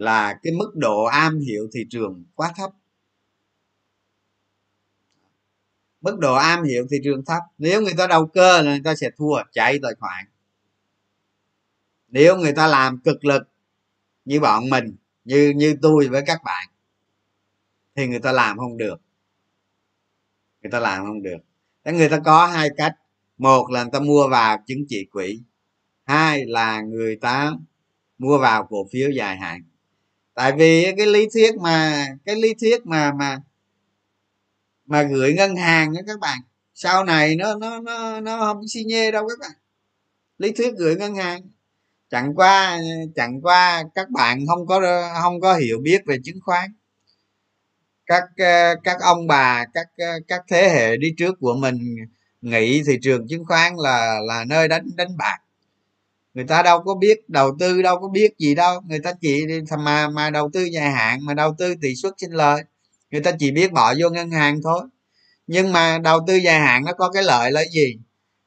là cái mức độ am hiểu thị trường quá thấp. Mức độ am hiểu thị trường thấp. Nếu người ta đầu cơ là người ta sẽ thua, chạy tài khoản. Nếu người ta làm cực lực như bọn mình, như như tôi với các bạn, thì người ta làm không được. Người ta làm không được. Thế người ta có hai cách. Một là người ta mua vào chứng chỉ quỹ. Hai là người ta mua vào cổ phiếu dài hạn tại vì cái lý thuyết mà, cái lý thuyết mà mà mà gửi ngân hàng đó các bạn, sau này nó nó nó nó không xi nhê đâu các bạn. Lý thuyết gửi ngân hàng. Chẳng qua chẳng qua các bạn không có không có hiểu biết về chứng khoán. Các ờ, các ông bà, các ờ, các thế hệ đi trước của mình nghĩ thị trường chứng khoán là là nơi đánh đánh bạc người ta đâu có biết đầu tư, đâu có biết gì đâu. Người ta chỉ mà mà đầu tư dài hạn mà đầu tư tỷ suất sinh lời. Người ta chỉ biết bỏ vô ngân hàng thôi. Nhưng mà đầu tư dài hạn nó có cái lợi là gì?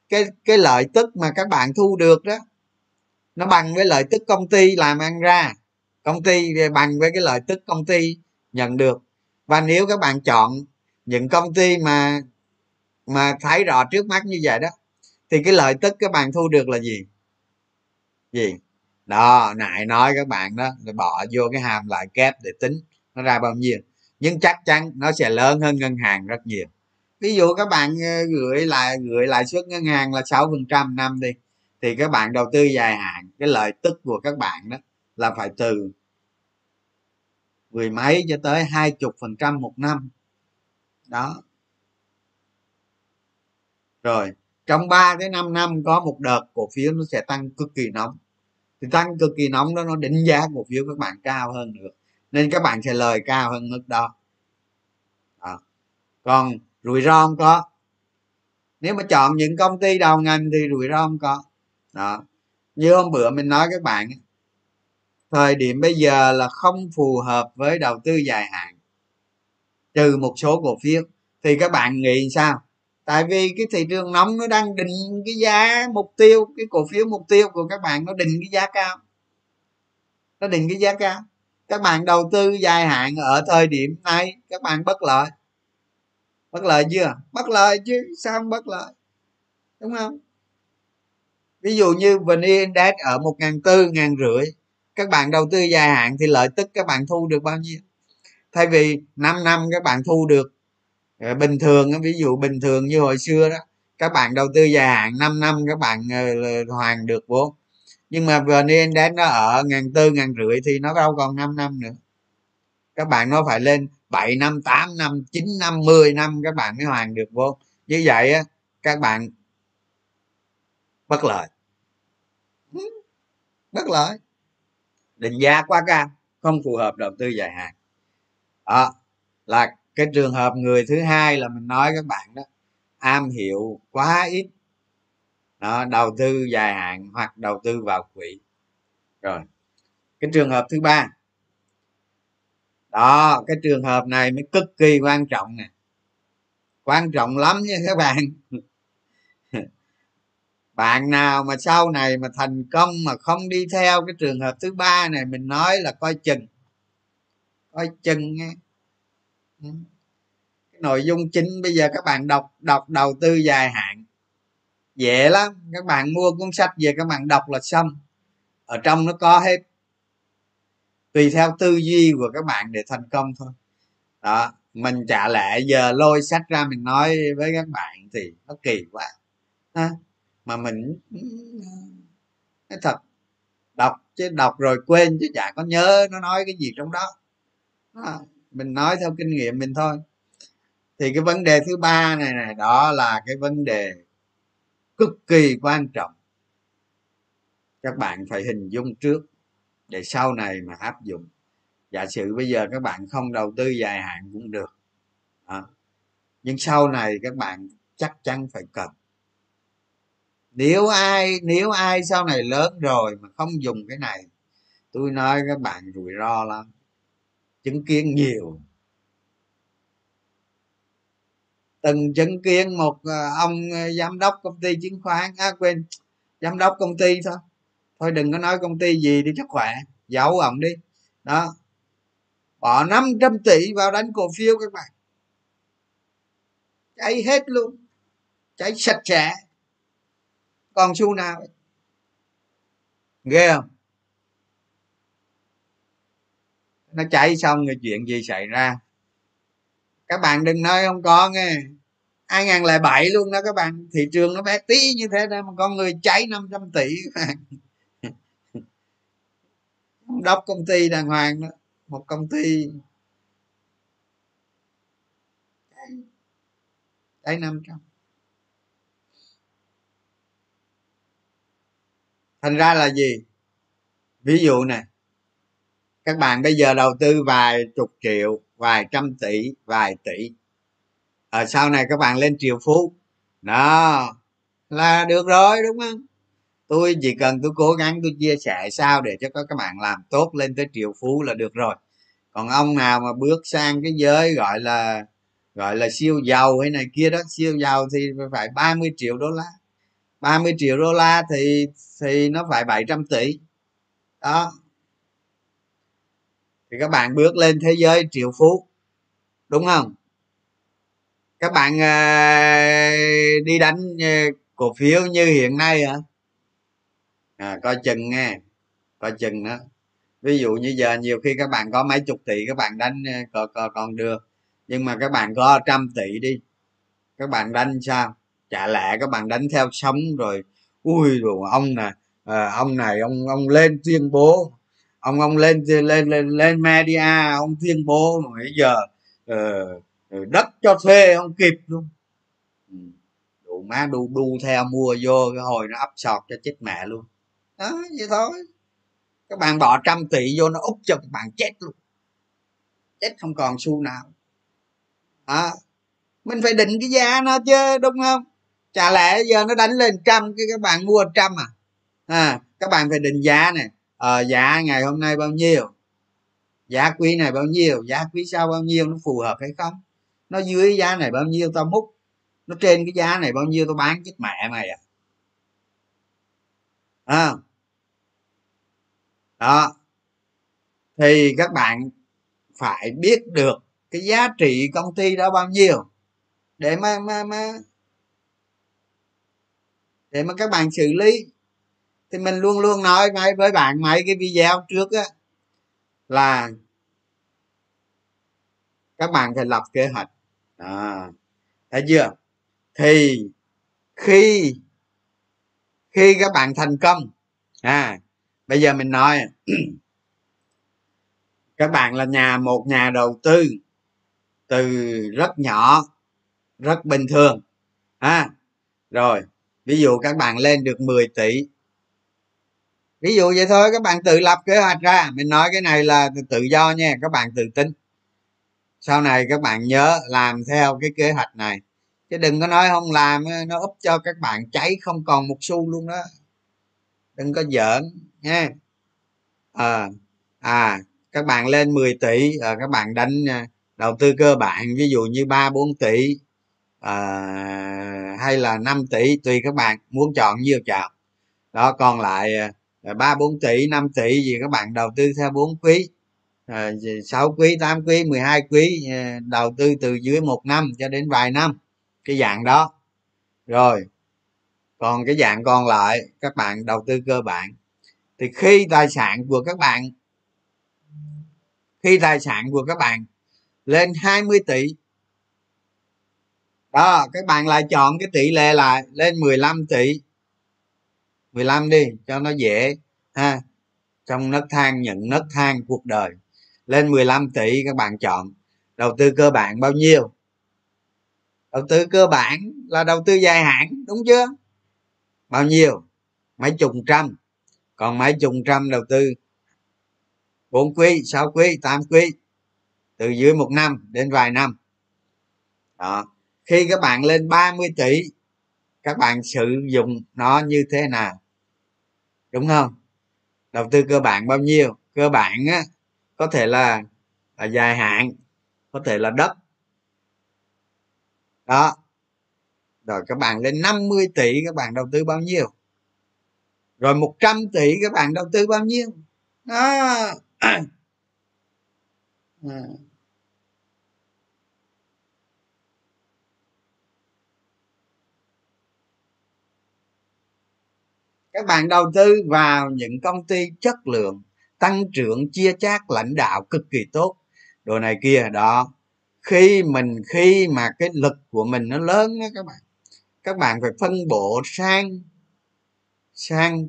Cái cái lợi tức mà các bạn thu được đó, nó bằng với lợi tức công ty làm ăn ra. Công ty bằng với cái lợi tức công ty nhận được. Và nếu các bạn chọn những công ty mà mà thấy rõ trước mắt như vậy đó, thì cái lợi tức các bạn thu được là gì? Gì? Đó, nãy nói các bạn đó bỏ vô cái hàm lại kép để tính nó ra bao nhiêu. Nhưng chắc chắn nó sẽ lớn hơn ngân hàng rất nhiều. Ví dụ các bạn ờ, gửi lại, gửi lãi suất ngân hàng là sáu phần trăm năm đi, thì các bạn đầu tư dài hạn, cái lợi tức của các bạn đó là phải từ mười mấy cho tới hai chục phần trăm một năm. Đó. Rồi, trong 3 tới 5 năm có một đợt cổ phiếu nó sẽ tăng cực kỳ nóng thì tăng cực kỳ nóng đó nó định giá cổ phiếu các bạn cao hơn được. Nên các bạn sẽ lời cao hơn mức đó, à. còn rủi ro không có. Nếu mà chọn những công ty đầu ngành thì rủi ro không có. Đó. Như hôm bữa mình nói các bạn thời điểm bây giờ là không phù hợp với đầu tư dài hạn trừ một số cổ phiếu. Thì các bạn nghĩ sao? Tại vì cái thị trường nóng nó đang định cái giá mục tiêu, cái cổ phiếu mục tiêu của các bạn nó định cái giá cao. Nó định cái giá cao. Các bạn đầu tư dài hạn ở thời điểm này, các bạn bất lợi. Bất lợi chưa? Bất lợi chứ, sao không bất lợi? Đúng không? Ví dụ như vn index ở một ngàn tư, ngàn rưỡi, các bạn đầu tư dài hạn thì lợi tức các bạn thu được bao nhiêu? Thay vì 5 năm các bạn thu được Ờ, bình thường ví dụ bình thường như hồi xưa đó, các bạn đầu tư dài hạn 5 năm, các bạn ờ, hoàn được vốn. Nhưng mà vn index nó ở ngàn tư, ngàn rưỡi thì nó đâu còn 5 năm nữa. Các bạn nó phải lên 7 năm 8 năm 9 năm 10 năm các bạn mới hoàn được vốn. Như vậy á, các bạn bất lợi. Bất lợi. Định giá quá cao, không phù hợp đầu tư dài hạn. Đó, là cái trường hợp người thứ hai là mình nói các bạn đó am hiểu quá ít. Đó, đầu tư dài hạn hoặc đầu tư vào quỹ. Rồi cái trường hợp thứ ba. Đó cái trường hợp này mới cực kỳ quan trọng nè. Quan trọng lắm nha các bạn. Bạn nào mà sau này mà thành công mà không đi theo cái trường hợp thứ ba này mình nói là coi chừng. Coi chừng nghe nội dung chính bây giờ các bạn đọc đọc đầu tư dài hạn. Dễ lắm các bạn mua cuốn sách về các bạn đọc là xong. Ở trong nó có hết. Tùy theo tư duy của các bạn để thành công thôi. Đó mình trả lẽ giờ lôi sách ra mình nói với các bạn thì nó kỳ quá. Ha? mà mình nói thật đọc chứ đọc rồi quên chứ chả có nhớ nó nói cái gì trong đó. À, mình nói theo kinh nghiệm mình thôi. Thì cái vấn đề thứ ba này này đó là cái vấn đề cực kỳ quan trọng. Các bạn phải hình dung trước để sau này mà áp dụng. Giả sử bây giờ các bạn không đầu tư dài hạn cũng được. À, nhưng sau này các bạn chắc chắn phải cần. Nếu ai nếu ai sau này lớn rồi mà không dùng cái này tôi nói các bạn rủi ro lắm chứng kiến nhiều. Từng chứng kiến một ờ, ông ờ, giám đốc công ty chứng khoán à, quên giám đốc công ty thôi thôi đừng có nói công ty gì đi chắc khỏe giấu ổng đi. Đó. Bỏ 500 tỷ vào đánh cổ phiếu các bạn. Cháy hết luôn cháy sạch sẽ. Còn xu nào? Ghê không? Nó cháy xong rồi chuyện gì xảy ra? Các bạn đừng nói không có nghe. 2007 luôn đó các bạn. Thị trường nó bé tí như thế đó mà con người cháy 500 tỷ. Đốc công ty đàng hoàng đó. Một công ty. Cháy 500 thành ra là gì? Ví dụ này các bạn bây giờ đầu tư vài chục triệu, vài trăm tỷ, vài tỷ. Ở sau này các bạn lên triệu phú. Đó, là được rồi, đúng không? Tôi chỉ cần tôi cố gắng tôi chia sẻ sao để cho các bạn làm tốt lên tới triệu phú là được rồi. Còn ông nào mà bước sang cái giới gọi là gọi là siêu giàu hay này kia đó, siêu giàu thì phải 30 triệu đô la. 30 triệu đô la thì thì nó phải 700 tỷ. Đó thì các bạn bước lên thế giới triệu phú đúng không? Các bạn uh, đi đánh uh, cổ phiếu như hiện nay hả? À, coi chừng nghe coi chừng đó. Ví dụ như giờ nhiều khi các bạn có mấy chục tỷ các bạn đánh à, uh, còn, còn, còn được. Nhưng mà các bạn có trăm tỷ đi các bạn đánh sao? Chả lẽ các bạn đánh theo sống rồi ui rồi ông nè à, ông này ông ông lên tuyên bố ông ông lên lên lên lên media ông tuyên bố bây giờ uh, đất cho thuê ông kịp luôn. Ừ, đủ má đu đu theo mua vô cái hồi nó ấp sọt cho chết mẹ luôn. Đó vậy thôi. Các bạn bỏ trăm tỷ vô nó úp cho các bạn chết luôn. Chết không còn xu nào. À, mình phải định cái giá nó chứ đúng không? Chả lẽ giờ nó đánh lên trăm cái các bạn mua trăm à? À các bạn phải định giá này à, giá ngày hôm nay bao nhiêu? Giá quý này bao nhiêu? Giá quý sau bao nhiêu? Nó phù hợp hay không? Nó dưới giá này bao nhiêu tao múc? Nó trên cái giá này bao nhiêu tao bán chết mẹ mày à? À đó. Thì các bạn phải biết được cái giá trị công ty đó bao nhiêu. Để mà mà mà để mà các bạn xử lý thì mình luôn luôn nói mấy với bạn mấy cái video trước á là các bạn phải lập kế hoạch. À, thấy chưa? Thì khi khi các bạn thành công à bây giờ mình nói các bạn là nhà một nhà đầu tư từ rất nhỏ rất bình thường ha rồi ví dụ các bạn lên được 10 tỷ ví dụ vậy thôi các bạn tự lập kế hoạch ra. Mình nói cái này là tự do nha các bạn tự tính sau này các bạn nhớ làm theo cái kế hoạch này. Chứ đừng có nói không làm nó úp cho các bạn cháy không còn một xu luôn đó. Đừng có giỡn nha à, ờ, à các bạn lên 10 tỷ à, các bạn đánh ờ, đầu tư cơ bản ví dụ như ba bốn tỷ à, hay là 5 tỷ tùy các bạn muốn chọn nhiều chọn đó còn lại à, ba bốn tỷ 5 tỷ gì các bạn đầu tư theo bốn quý. À, 6 quý 8 quý 12 quý ờ, đầu tư từ dưới một năm cho đến vài năm. Cái dạng đó. Rồi còn cái dạng còn lại các bạn đầu tư cơ bản. Thì khi tài sản của các bạn khi tài sản của các bạn lên 20 tỷ đó các bạn lại chọn cái tỷ lệ lại lên 15 tỷ. 15 đi, cho nó dễ, ha. Trong nấc thang, nhận nấc thang cuộc đời. Lên 15 tỷ các bạn chọn. Đầu tư cơ bản bao nhiêu? Đầu tư cơ bản là đầu tư dài hạn, đúng chưa? Bao nhiêu? Mấy chục trăm. Còn mấy chục trăm đầu tư bốn quý, sáu quý, tám quý, từ dưới một năm đến vài năm. Đó. Khi các bạn lên 30 tỷ, các bạn sử dụng nó như thế nào? Đúng không? Đầu tư cơ bản bao nhiêu? Cơ bản á có thể là, là dài hạn có thể là đất. Đó. Rồi các bạn lên 50 tỷ các bạn đầu tư bao nhiêu? Rồi 100 tỷ các bạn đầu tư bao nhiêu? Đó. À. các bạn đầu tư vào những công ty chất lượng tăng trưởng chia chác lãnh đạo cực kỳ tốt. Đồ này kia đó. Khi mình khi mà cái lực của mình nó lớn đó các bạn các bạn phải phân bổ sang sang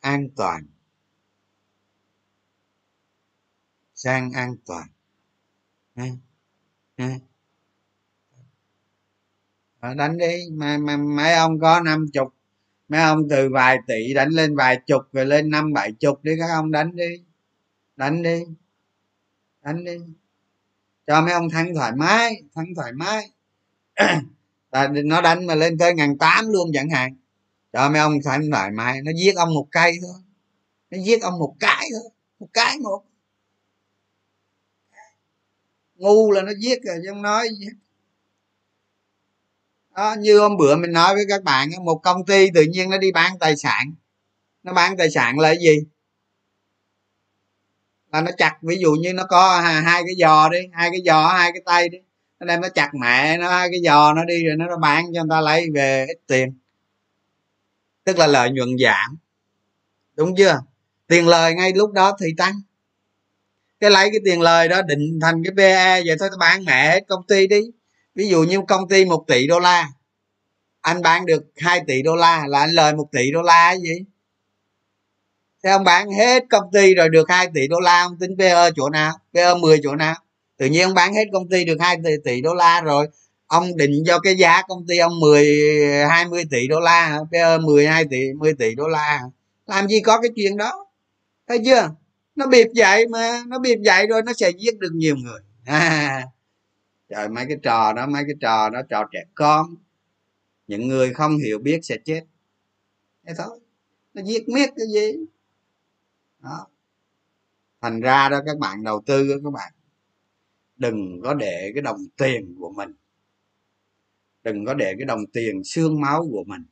an toàn. Sang an toàn. Ờ, đánh đi. Mà, mà mấy ông có năm chục mấy ông từ vài tỷ đánh lên vài chục rồi lên năm bảy chục đi, các ông đánh đi. Đánh đi. Đánh đi. Cho mấy ông thắng thoải mái, thắng thoải mái. Là nó đánh mà lên tới ngàn tám luôn chẳng hạn. Cho mấy ông thắng thoải mái, nó giết ông một cây thôi. Nó giết ông một cái thôi, một cái một. Ngu là nó giết rồi chứ không nói giết đó, như hôm bữa mình nói với các bạn một công ty tự nhiên nó đi bán tài sản. Nó bán tài sản là cái gì? Là nó chặt ví dụ như nó có à, hai cái giò đi hai cái giò hai cái tay đi nó đem nó chặt mẹ nó hai cái giò nó đi rồi nó, nó bán cho người ta lấy về ít tiền. Tức là lợi nhuận giảm. Đúng chưa? Tiền lời ngay lúc đó thì tăng. Cái lấy cái tiền lời đó định thành cái pe vậy thôi tao bán mẹ hết công ty đi ví dụ như công ty 1 tỷ đô la anh bán được 2 tỷ đô la là anh lời 1 tỷ đô la gì? Thế ông bán hết công ty rồi được 2 tỷ đô la ông tính PE chỗ nào? PE 10 chỗ nào? Tự nhiên ông bán hết công ty được 2 tỷ, tỷ đô la rồi ông định cho cái giá công ty ông 10 20 tỷ đô la PE 12 tỷ 10 tỷ đô la làm gì có cái chuyện đó? Thấy chưa? Nó bịp vậy mà nó bịp vậy rồi nó sẽ giết được nhiều người. À, trời, mấy cái trò đó, mấy cái trò đó, trò trẻ con. Những người không hiểu biết sẽ chết. Thế thôi. Nó giết miết cái gì? Đó. Thành ra đó, các bạn đầu tư đó, các bạn. Đừng có để cái đồng tiền của mình. Đừng có để cái đồng tiền xương máu của mình.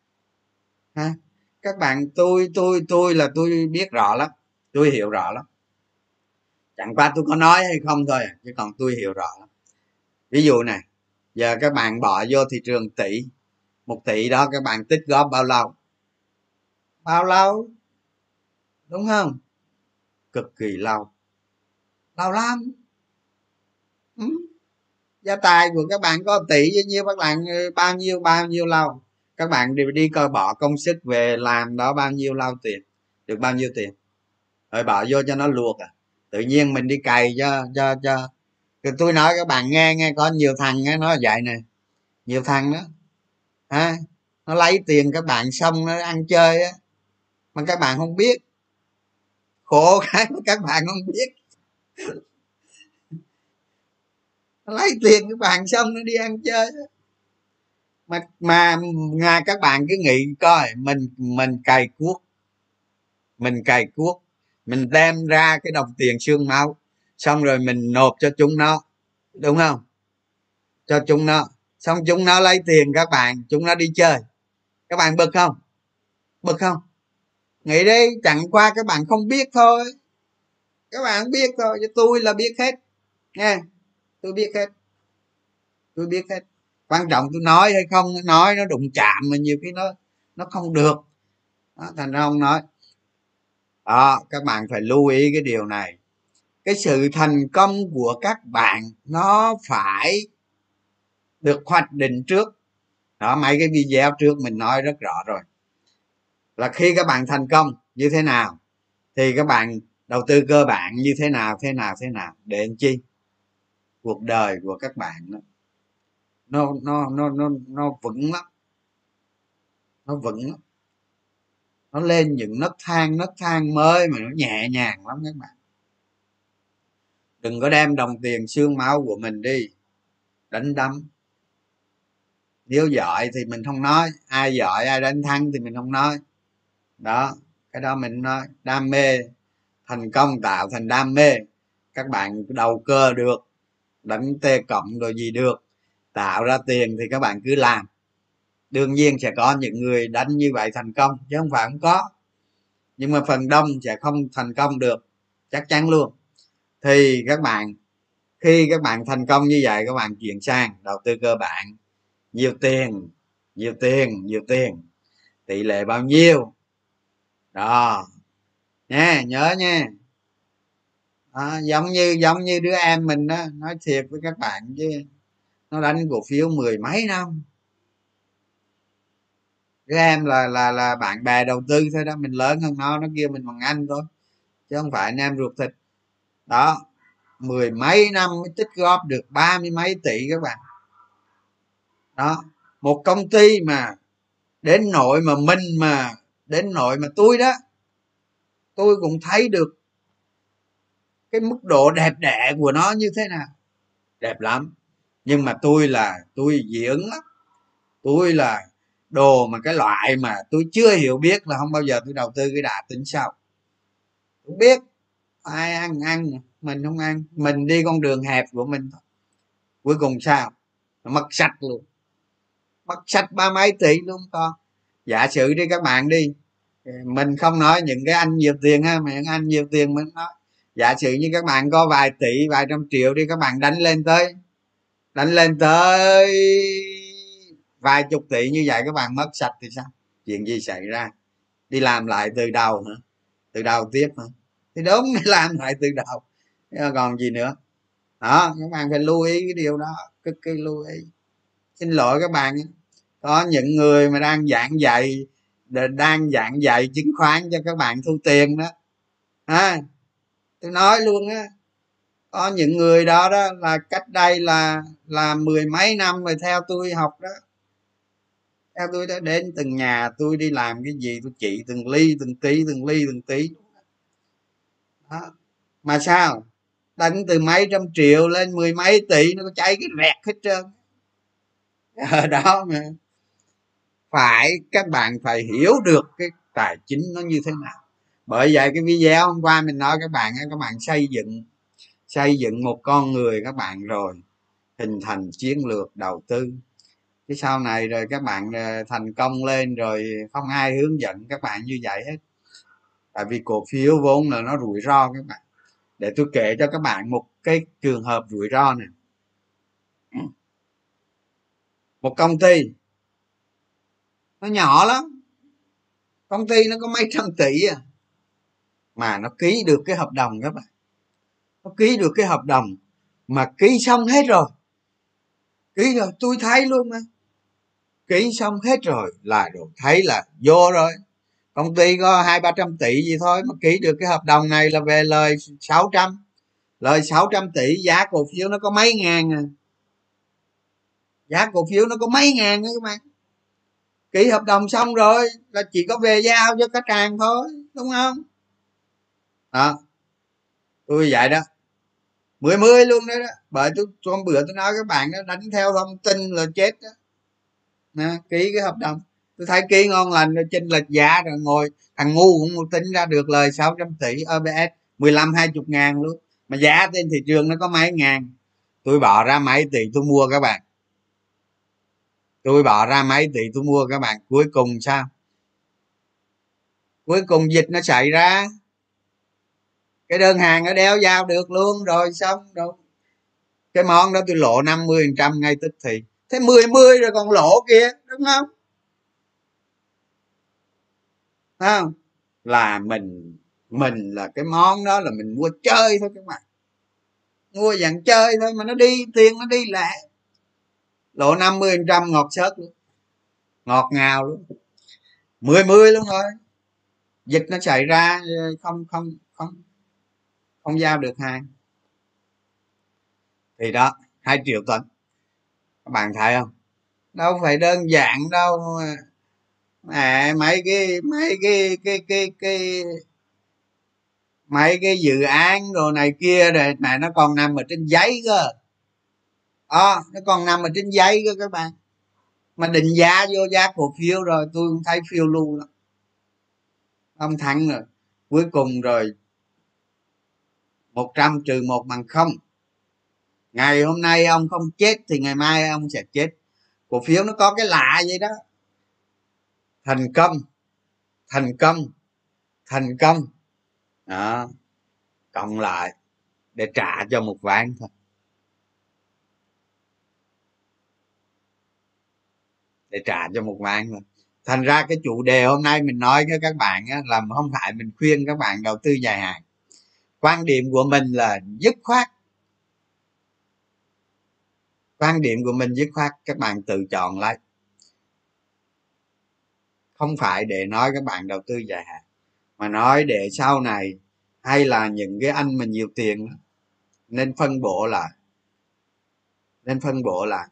Ha. Các bạn, tôi tôi tôi là tôi biết rõ lắm. Tôi hiểu rõ lắm. Chẳng qua tôi có nói hay không thôi à, chứ còn tôi hiểu rõ lắm ví dụ này giờ các bạn bỏ vô thị trường tỷ, một tỷ đó các bạn tích góp bao lâu? Bao lâu? Đúng không? Cực kỳ lâu. Lâu lắm. Ừ. gia tài của các bạn có tỷ bao nhiêu các bạn ừ, bao nhiêu bao nhiêu lâu? Các bạn đi đi coi bỏ công sức về làm đó bao nhiêu lâu tiền? Được bao nhiêu tiền? Rồi bỏ vô cho nó luộc à? Tự nhiên mình đi cày cho cho cho thì tôi nói các bạn nghe nghe có nhiều thằng á nó vậy nè. Nhiều thằng đó. À, nó lấy tiền các bạn xong nó ăn chơi á. Mà các bạn không biết. Khổ cái mà các bạn không biết. Nó lấy tiền các bạn xong nó đi ăn chơi mà mà ngà các bạn cứ nghĩ coi mình mình cày cuốc. Mình cày cuốc. Mình đem ra cái đồng tiền xương máu xong rồi mình nộp cho chúng nó đúng không? Cho chúng nó. Xong chúng nó lấy tiền các bạn chúng nó đi chơi. Các bạn bực không? Bực không? Nghĩ đi chẳng qua các bạn không biết thôi. Các bạn biết thôi chứ tôi là biết hết. Nghe tôi biết hết. Tôi biết hết. Quan trọng tôi nói hay không nói nó đụng chạm mà nhiều khi nó nó không được. Đó, thành ra không nói đó các bạn phải lưu ý cái điều này cái sự thành công của các bạn nó phải được hoạch định trước. Đó mấy cái video trước mình nói rất rõ rồi. Là khi các bạn thành công như thế nào thì các bạn đầu tư cơ bản như thế nào thế nào thế nào để làm chi? Cuộc đời của các bạn nó nó nó nó nó, nó vững lắm. Nó vững lắm. Nó lên những nấc thang nấc thang mới mà nó nhẹ nhàng lắm các bạn đừng có đem đồng tiền xương máu của mình đi đánh đấm. Nếu giỏi thì mình không nói, ai giỏi, ai đánh thắng thì mình không nói. Đó, cái đó mình nói, đam mê thành công tạo thành đam mê. Các bạn đầu cơ được, đánh tê cộng rồi gì được, tạo ra tiền thì các bạn cứ làm. Đương nhiên sẽ có những người đánh như vậy thành công, chứ không phải không có. Nhưng mà phần đông sẽ không thành công được, chắc chắn luôn thì các bạn khi các bạn thành công như vậy các bạn chuyển sang đầu tư cơ bản. Nhiều tiền nhiều tiền nhiều tiền. Tỷ lệ bao nhiêu? Đó. Nha nhớ nha. À, giống như giống như đứa em mình đó nói thiệt với các bạn chứ nó đánh cổ phiếu mười mấy năm. Đứa em là là là bạn bè đầu tư thôi đó mình lớn hơn nó nó kia mình bằng anh thôi chứ không phải anh em ruột thịt đó, mười mấy năm mới tích góp được ba mươi mấy tỷ các bạn. Đó, một công ty mà đến nội mà mình mà đến nội mà tôi đó, tôi cũng thấy được cái mức độ đẹp đẽ của nó như thế nào. Đẹp lắm. Nhưng mà tôi là, tôi dị ứng lắm. Tôi là đồ mà cái loại mà tôi chưa hiểu biết là không bao giờ tôi đầu tư cái đà tính sau. Tôi biết ai ăn ăn, mình không ăn. Mình đi con đường hẹp của mình thôi. Cuối cùng sao? Mất sạch luôn. Mất sạch ba mấy tỷ luôn con? Giả sử đi các bạn đi. Mình không nói những cái anh nhiều tiền ha, mà những anh nhiều tiền mình nói. Giả sử như các bạn có vài tỷ, vài trăm triệu đi, các bạn đánh lên tới, đánh lên tới vài chục tỷ như vậy, các bạn mất sạch thì sao? Chuyện gì xảy ra? Đi làm lại từ đầu hả? Từ đầu tiếp hả? Thì đúng làm lại từ đầu. Còn gì nữa? Đó các bạn phải lưu ý cái điều đó. Cực kỳ lưu ý. Xin lỗi các bạn có những người mà đang giảng dạy đang giảng dạy chứng khoán cho các bạn thu tiền đó. À, tôi nói luôn á có những người đó đó là cách đây là là mười mấy năm rồi theo tôi học đó. Theo tôi đã đến từng nhà tôi đi làm cái gì tôi chỉ từng ly từng tí từng ly từng tí đó. mà sao? Đánh từ mấy trăm triệu lên mười mấy tỷ nó có cháy cái rẹt hết trơn. Ở ờ, đó mà. Phải, các bạn phải hiểu được cái tài chính nó như thế nào. Bởi vậy cái video hôm qua mình nói các bạn các bạn xây dựng xây dựng một con người các bạn rồi, hình thành chiến lược đầu tư. Cái sau này rồi các bạn ờ, thành công lên rồi không ai hướng dẫn các bạn như vậy hết tại vì cổ phiếu vốn là nó rủi ro các bạn. Để tôi kể cho các bạn một cái trường hợp rủi ro này một công ty, nó nhỏ lắm. Công ty nó có mấy trăm tỷ à. Mà nó ký được cái hợp đồng các bạn. Nó ký được cái hợp đồng mà ký xong hết rồi. Ký rồi, tôi thấy luôn mà. Ký xong hết rồi là được thấy là vô rồi công ty có hai ba trăm tỷ gì thôi mà ký được cái hợp đồng này là về lời 600 lời 600 tỷ giá cổ phiếu nó có mấy ngàn à? Giá cổ phiếu nó có mấy ngàn đó các bạn? Ký hợp đồng xong rồi là chỉ có về giao cho khách hàng thôi đúng không? Đó. Tôi vậy đó. Mười mươi luôn đấy đó. Bởi tôi hôm bữa tôi nói các bạn nó đánh theo thông tin là chết đó. Nè, ký cái hợp đồng tôi thấy ký ngon lành rồi chênh lệch giá rồi ngồi, thằng ngu cũng tính ra được lời 600 tỷ OBS 15 20 ngàn luôn. Mà giá trên thị trường nó có mấy ngàn? Tôi bỏ ra mấy tỷ tôi mua các bạn. Tôi bỏ ra mấy tỷ tôi mua các bạn. Cuối cùng sao? Cuối cùng dịch nó xảy ra. Cái đơn hàng nó đeo giao được luôn, rồi xong rồi. Cái món đó tôi lộ 50 phần trăm ngay tức thì. Thế 10 mươi rồi còn lỗ kia, đúng không? Không? Là mình mình là cái món đó là mình mua chơi thôi các bạn. Mua dạng chơi thôi mà nó đi, tiền nó đi lẹ. Lộ 50 trăm ngọt sớt luôn. Ngọt ngào luôn. mười mươi luôn rồi. Dịch nó xảy ra ờ, không không không không giao được hàng. Thì đó, hai triệu tấn các bạn thấy không? Đâu phải đơn giản đâu ờ, à, mấy cái mấy cái cái cái cái mấy cái dự án rồi này kia rồi này nó còn nằm ở trên giấy cơ. À, nó còn nằm ở trên giấy cơ các bạn. Mà định giá vô giá cổ phiếu rồi tôi cũng thấy phiêu lưu lắm. Ông thắng rồi cuối cùng rồi 100 trừ một bằng không. Ngày hôm nay ông không chết thì ngày mai ông sẽ chết. Cổ phiếu nó có cái lạ vậy đó thành công. Thành công. Thành công. Đó. Cộng lại để trả cho một ván thôi. Để trả cho một ván thôi. Thành ra cái chủ đề hôm nay mình nói với các bạn á, là không phải mình khuyên các bạn đầu tư dài hạn. Quan điểm của mình là dứt khoát. Quan điểm của mình dứt khoát các bạn tự chọn lấy không phải để nói các bạn đầu tư dài hạn, mà nói để sau này hay là những cái anh mà nhiều tiền nên phân bổ lại. Nên phân bổ lại.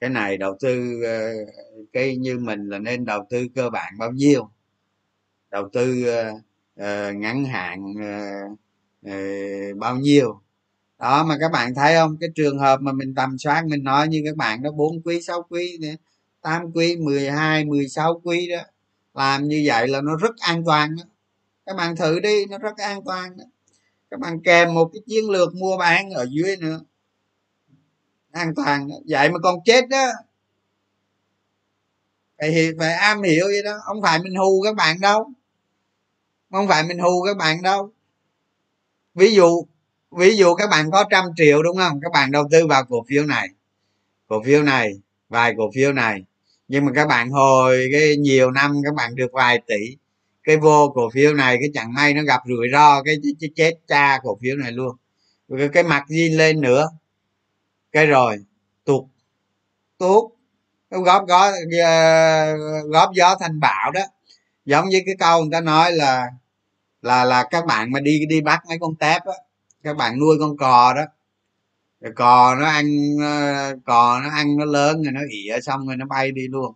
Cái này đầu tư ờ, cái như mình là nên đầu tư cơ bản bao nhiêu? Đầu tư ờ, ờ, ngắn hạn bao nhiêu? Đó, mà các bạn thấy không? Cái trường hợp mà mình tầm soát, mình nói như các bạn đó, bốn quý, sáu quý 8 quý 12 16 quý đó. Làm như vậy là nó rất an toàn đó. Các bạn thử đi, nó rất an toàn đó. Các bạn kèm một cái chiến lược mua bán ở dưới nữa. An toàn đó. vậy mà còn chết đó. Phải phải am hiểu vậy đó. Không phải mình hù các bạn đâu. Không phải mình hù các bạn đâu. Ví dụ ví dụ các bạn có trăm triệu đúng không? Các bạn đầu tư vào cổ phiếu này. Cổ phiếu này, vài cổ phiếu này nhưng mà các bạn hồi cái nhiều năm các bạn được vài tỷ cái vô cổ phiếu này cái chẳng may nó gặp rủi ro cái chết, chết cha cổ phiếu này luôn. Cái, cái mặt gì lên nữa. Cái rồi tuột tuốt góp góp ờ, góp gió thành bão đó. Giống như cái câu người ta nói là là là các bạn mà đi đi bắt mấy con tép á các bạn nuôi con cò đó rồi cò nó ăn ờ, cò nó ăn nó lớn rồi nó ỉa xong rồi nó bay đi luôn.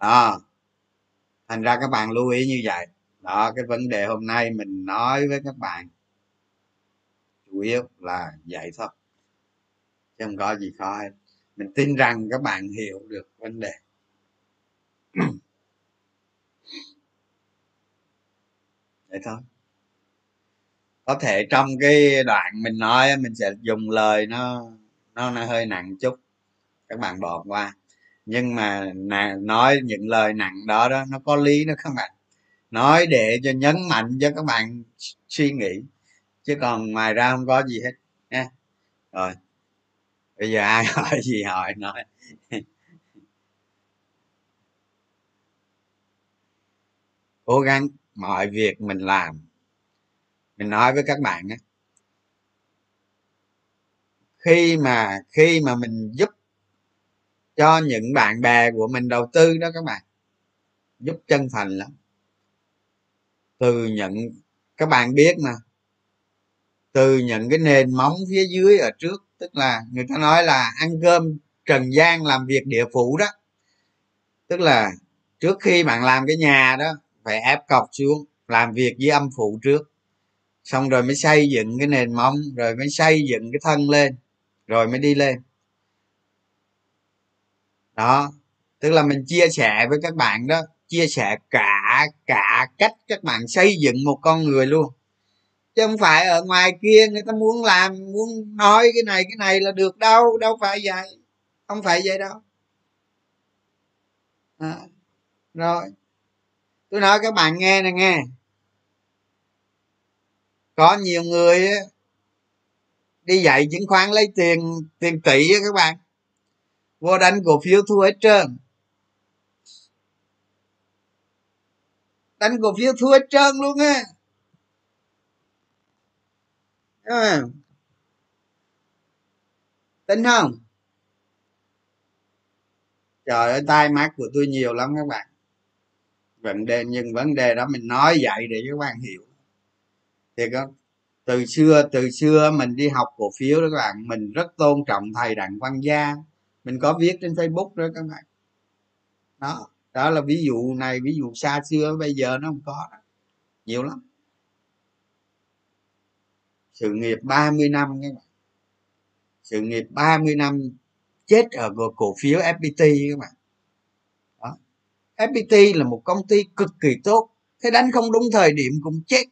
Đó. Thành ra các bạn lưu ý như vậy. Đó, cái vấn đề hôm nay mình nói với các bạn chủ yếu là vậy thôi. Chứ không có gì khó hết. Mình tin rằng các bạn hiểu được vấn đề. Vậy thôi có thể trong cái đoạn mình nói mình sẽ dùng lời nó nó, nó hơi nặng chút. Các bạn bỏ qua. Nhưng mà nói những lời nặng đó đó nó có lý đó các bạn. Nói để cho nhấn mạnh cho các bạn suy nghĩ. Chứ còn ngoài ra không có gì hết nha. Rồi. Bây giờ ai hỏi gì hỏi nói. Cố gắng mọi việc mình làm mình nói với các bạn á, khi mà khi mà mình giúp cho những bạn bè của mình đầu tư đó các bạn, giúp chân thành lắm. Từ những, các bạn biết mà, từ những cái nền móng phía dưới ở trước, tức là người ta nói là ăn cơm trần gian làm việc địa phủ đó. Tức là trước khi bạn làm cái nhà đó, phải ép cọc xuống, làm việc với âm phụ trước xong rồi mới xây dựng cái nền móng rồi mới xây dựng cái thân lên rồi mới đi lên. Đó tức là mình chia sẻ với các bạn đó chia sẻ cả cả cách các bạn xây dựng một con người luôn. Chứ không phải ở ngoài kia người ta muốn làm muốn nói cái này cái này là được đâu đâu phải vậy không phải vậy đâu. À, rồi. Tôi nói các bạn nghe nè nghe có nhiều người đi dạy chứng khoán lấy tiền tiền tỷ các bạn. Vô đánh cổ phiếu thua hết trơn. Đánh cổ phiếu thua hết trơn luôn á. À. tính không? Trời ơi, tai mắt của tôi nhiều lắm các bạn. Vấn đề, nhưng vấn đề đó mình nói vậy để các bạn hiểu thì không? Từ xưa từ xưa mình đi học cổ phiếu đó các bạn, mình rất tôn trọng thầy đặng văn gia mình có viết trên facebook đó các bạn. Đó đó là ví dụ này, ví dụ xa xưa, bây giờ nó không có đó. nhiều lắm. Sự nghiệp 30 năm các bạn. Sự nghiệp 30 năm chết ở cổ phiếu FPT các bạn. Đó. FPT là một công ty cực kỳ tốt. Thế đánh không đúng thời điểm cũng chết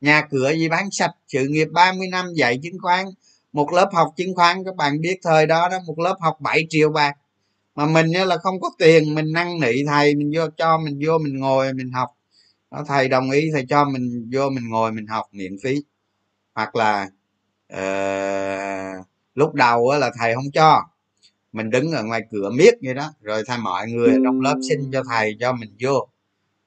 nhà cửa gì bán sạch sự nghiệp 30 năm dạy chứng khoán một lớp học chứng khoán các bạn biết thời đó đó một lớp học 7 triệu bạc. Mà mình là không có tiền mình năn nỉ thầy mình vô cho mình vô mình ngồi mình học. Đó, thầy đồng ý thầy cho mình vô mình ngồi mình học miễn phí. Hoặc là uh, lúc đầu là thầy không cho. Mình đứng ở ngoài cửa miết vậy đó rồi thầy mọi người trong lớp xin cho thầy cho mình vô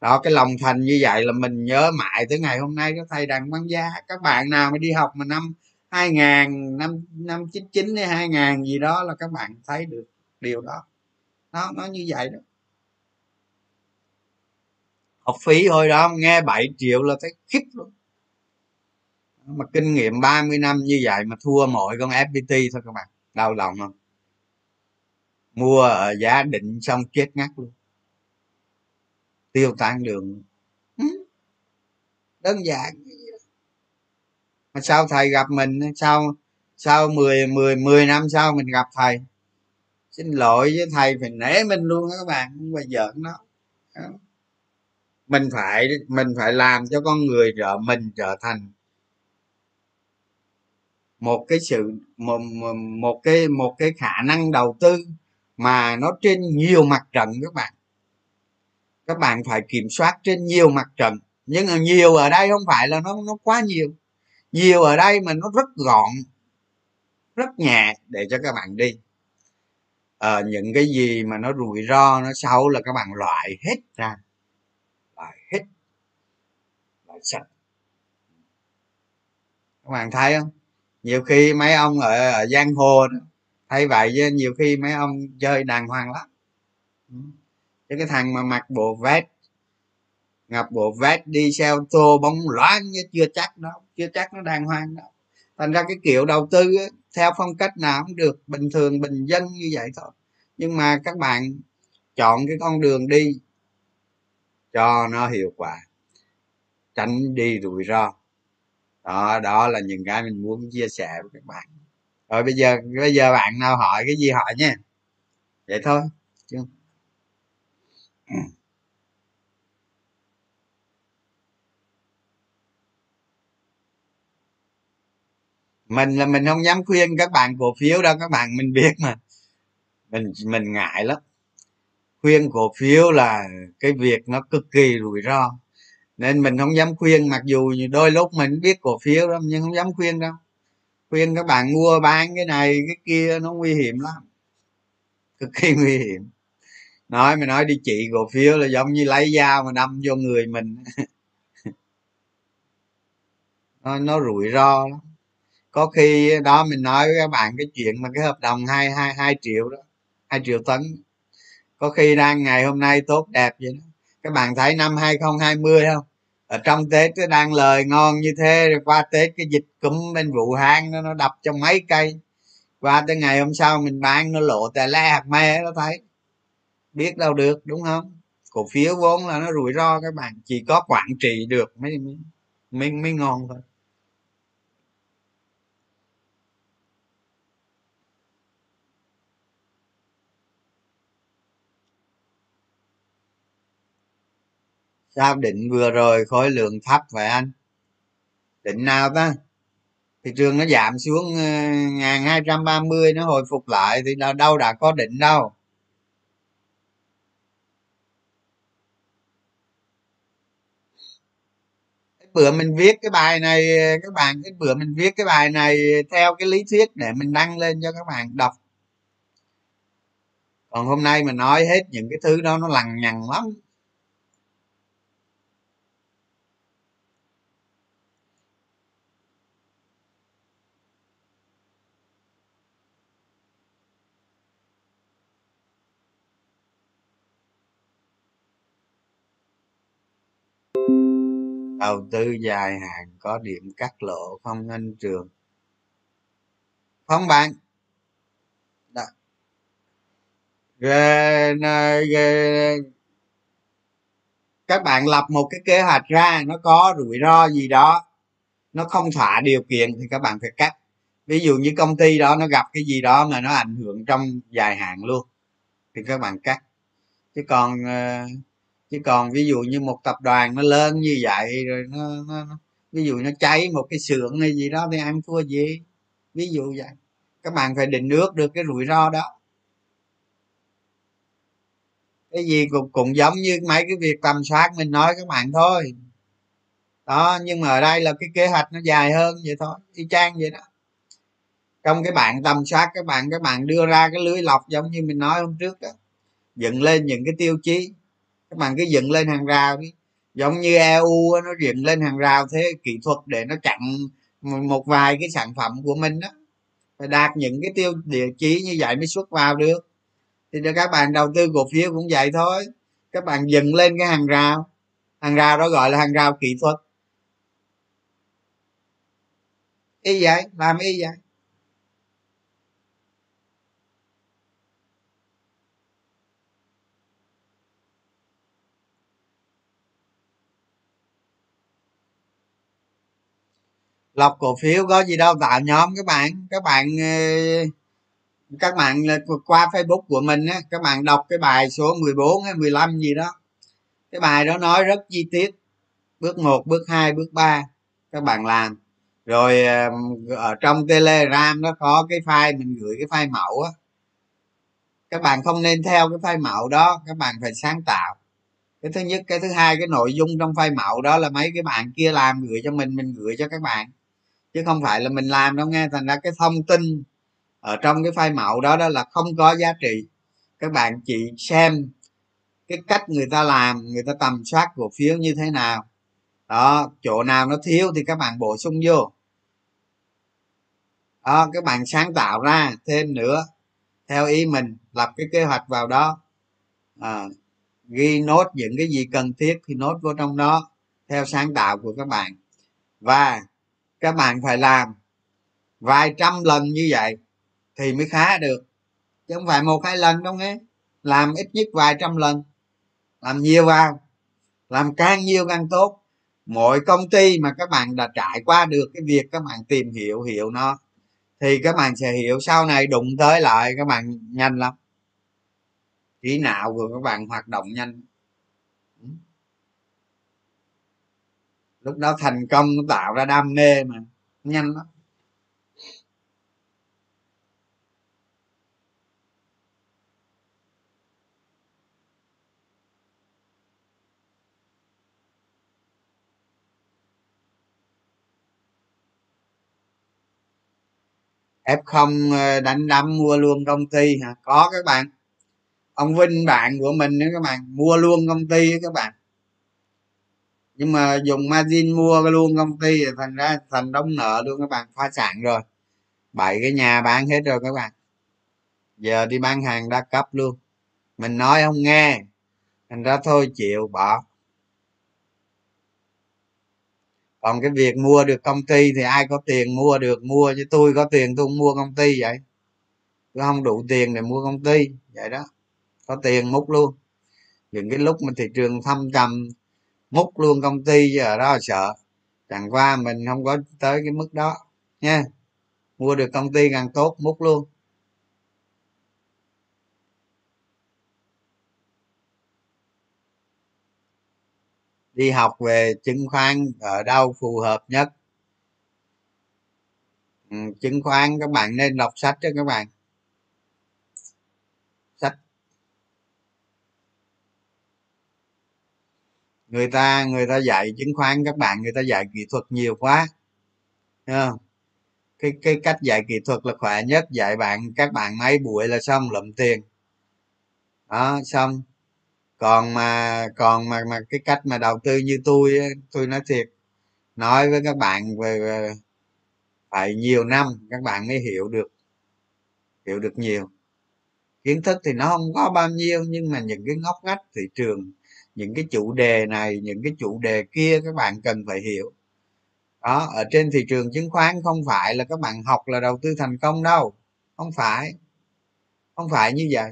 đó, cái lòng thành như vậy là mình nhớ mãi tới ngày hôm nay các thầy đặng văn gia. Các bạn nào mà đi học mà năm 2000 năm năm chín chín hay 2000 gì đó là các bạn thấy được điều đó. Nó nó như vậy đó. Học phí hồi đó, nghe 7 triệu là thấy khiếp luôn. Mà kinh nghiệm 30 năm như vậy mà thua mọi con fpt thôi các bạn, đau lòng không? Mua ở giá định xong chết ngắt luôn tiêu tan đường. Ừ. đơn giản. Mà sao thầy gặp mình sau sau 10 10 10 năm sau mình gặp thầy xin lỗi với thầy phải nể mình luôn các bạn không phải giỡn nó mình phải mình phải làm cho con người trở mình trở thành một cái sự một, một cái một cái khả năng đầu tư mà nó trên nhiều mặt trận các bạn các bạn phải kiểm soát trên nhiều mặt trận. Nhưng mà nhiều ở đây không phải là nó nó quá nhiều. Nhiều ở đây mà nó rất gọn rất nhẹ để cho các bạn đi. À, những cái gì mà nó rủi ro nó xấu là các bạn loại hết ra. Loại hết. Loại sạch. Các bạn thấy không? Nhiều khi mấy ông ở, ở giang hồ thấy thay vậy chứ nhiều khi mấy ông chơi đàng hoàng lắm chứ cái thằng mà mặc bộ vest, ngập bộ vest đi xe ô tô bóng loáng chưa chắc nó chưa chắc nó đàng hoàng đâu thành ra cái kiểu đầu tư theo phong cách nào cũng được, bình thường, bình dân như vậy thôi. Nhưng mà các bạn chọn cái con đường đi cho nó hiệu quả, tránh đi rủi ro. Đó đó là những cái mình muốn chia sẻ với các bạn. Rồi bây giờ bây giờ bạn nào hỏi cái gì hỏi nha. Vậy thôi, chứ Ừ. mình là mình không dám khuyên các bạn cổ phiếu đâu, các bạn mình biết mà. Mình mình ngại lắm. Khuyên cổ phiếu là cái việc nó cực kỳ rủi ro. Nên mình không dám khuyên, mặc dù đôi lúc mình biết cổ phiếu lắm, nhưng không dám khuyên đâu. Khuyên các bạn mua bán cái này, cái kia nó nguy hiểm lắm. Cực kỳ nguy hiểm nói mày nói đi chị cổ phiếu là giống như lấy dao mà đâm vô người mình. Nó, nó rủi ro lắm. Có khi đó mình nói với các bạn cái chuyện mà cái hợp đồng hai hai hai triệu đó hai triệu tấn. Có khi đang ngày hôm nay tốt đẹp vậy đó. Các bạn thấy năm 2020 không ở trong tết nó đang lời ngon như thế rồi qua tết cái dịch cúm bên vụ hang nó nó đập trong mấy cây. Qua tới ngày hôm sau mình bán nó lộ tè le hạt me nó thấy biết đâu được, đúng không? Cổ phiếu vốn là nó rủi ro các bạn, chỉ có quản trị được mới mới mới ngon thôi. Sao định vừa rồi khối lượng thấp vậy anh? Định nào ta? Thị trường nó giảm xuống ờ, ngàn hai trăm ba mươi nó hồi phục lại thì đâu đã có định đâu. Bữa mình viết cái bài này, các bạn cái bữa mình viết cái bài này theo cái lý thuyết để mình đăng lên cho các bạn đọc. Còn hôm nay mình nói hết những cái thứ đó, nó lằng nhằng lắm. Đầu tư dài hạn có điểm cắt lỗ không anh trường. Không bạn. Đó. Rồi, các bạn lập một cái kế hoạch ra nó có rủi ro gì đó nó không thỏa điều kiện thì các bạn phải cắt. Ví dụ như công ty đó nó gặp cái gì đó mà nó ảnh hưởng trong dài hạn luôn thì các bạn cắt. Chứ còn uh, chứ còn ví dụ như một tập đoàn nó lớn như vậy rồi nó, nó, nó ví dụ nó cháy một cái xưởng hay gì đó thì ăn thua gì? Ví dụ vậy. Các bạn phải định nước được cái rủi ro đó. Cái gì cũng cũng giống như mấy cái việc tầm soát mình nói các bạn thôi. Đó nhưng mà ở đây là cái kế hoạch nó dài hơn vậy thôi y chang vậy đó. Trong cái bạn tầm soát các bạn các bạn đưa ra cái lưới lọc giống như mình nói hôm trước đó. Dựng lên những cái tiêu chí các bạn cứ dựng lên hàng rào đi. Giống như eu nó dựng lên hàng rào thế kỹ thuật để nó chặn một vài cái sản phẩm của mình đó. Phải đạt những cái tiêu địa chí như vậy mới xuất vào được. Thì cho các bạn đầu tư cổ phiếu cũng vậy thôi. Các bạn dựng lên cái hàng rào. Hàng rào đó gọi là hàng rào kỹ thuật. Y vậy, làm y vậy. Lọc cổ phiếu có gì đâu tạo nhóm. Các bạn các bạn ờ, các bạn ờ, qua facebook của mình á các bạn đọc cái bài số 14 hay 15 gì đó. Cái bài đó nói rất chi tiết. Bước 1, bước 2, bước 3 các bạn làm. Rồi ở trong telegram nó có cái file mình gửi cái file mẫu á. Các bạn không nên theo cái file mẫu đó các bạn phải sáng tạo. Cái thứ nhất cái thứ hai cái nội dung trong file mẫu đó là mấy cái bạn kia làm gửi cho mình mình gửi cho các bạn chứ không phải là mình làm đâu nghe. Thành ra cái thông tin ở trong cái file mẫu đó đó là không có giá trị. Các bạn chỉ xem cái cách người ta làm người ta tầm soát cổ phiếu như thế nào. Đó chỗ nào nó thiếu thì các bạn bổ sung vô. Đó các bạn sáng tạo ra thêm nữa. Theo ý mình lập cái kế hoạch vào đó. À, ghi nốt những cái gì cần thiết thì nốt vô trong đó theo sáng tạo của các bạn. Và các bạn phải làm vài trăm lần như vậy thì mới khá được. Chứ không phải một hai lần đâu nghe. Làm ít nhất vài trăm lần. Làm nhiều vào. Làm càng nhiều càng tốt. Mỗi công ty mà các bạn đã trải qua được cái việc các bạn tìm hiểu hiểu nó, thì các bạn sẽ hiểu sau này đụng tới lại các bạn nhanh lắm. Trí não của các bạn hoạt động nhanh. Lúc đó thành công nó tạo ra đam mê mà. Nhanh lắm. F không ờ, đánh đấm mua luôn công ty hả? Có các bạn. Ông vinh bạn của mình nữa các bạn. Mua luôn công ty các bạn nhưng mà dùng margin mua luôn công ty thành ra thành đóng nợ luôn các bạn, phá sản rồi. Bảy cái nhà bán hết rồi các bạn. Giờ đi bán hàng đa cấp luôn. Mình nói không nghe, thành ra thôi chịu, bỏ. Còn cái việc mua được công ty thì ai có tiền mua được, mua chứ tôi có tiền tôi không mua công ty vậy. Tôi không đủ tiền để mua công ty, vậy đó. Có tiền múc luôn. Những cái lúc mà thị trường thâm trầm múc luôn công ty ở đó sợ. Chẳng qua mình không có tới cái mức đó nha. Mua được công ty càng tốt múc luôn. Đi học về chứng khoán ở đâu phù hợp nhất? Ừ, chứng khoán các bạn nên đọc sách cho các bạn sách người ta người ta dạy chứng khoán các bạn người ta dạy kỹ thuật nhiều quá. Không? Cái cái cách dạy kỹ thuật là khỏe nhất. Dạy bạn các bạn mấy buổi là xong lụm tiền. Đó xong. Còn mà còn mà mà cái cách mà đầu tư như tôi tôi nói thiệt nói với các bạn về, về phải nhiều năm các bạn mới hiểu được hiểu được nhiều. Kiến thức thì nó không có bao nhiêu nhưng mà những cái ngóc ngách thị trường những cái chủ đề này, những cái chủ đề kia các bạn cần phải hiểu. Đó, ở trên thị trường chứng khoán không phải là các bạn học là đầu tư thành công đâu. Không phải. Không phải như vậy.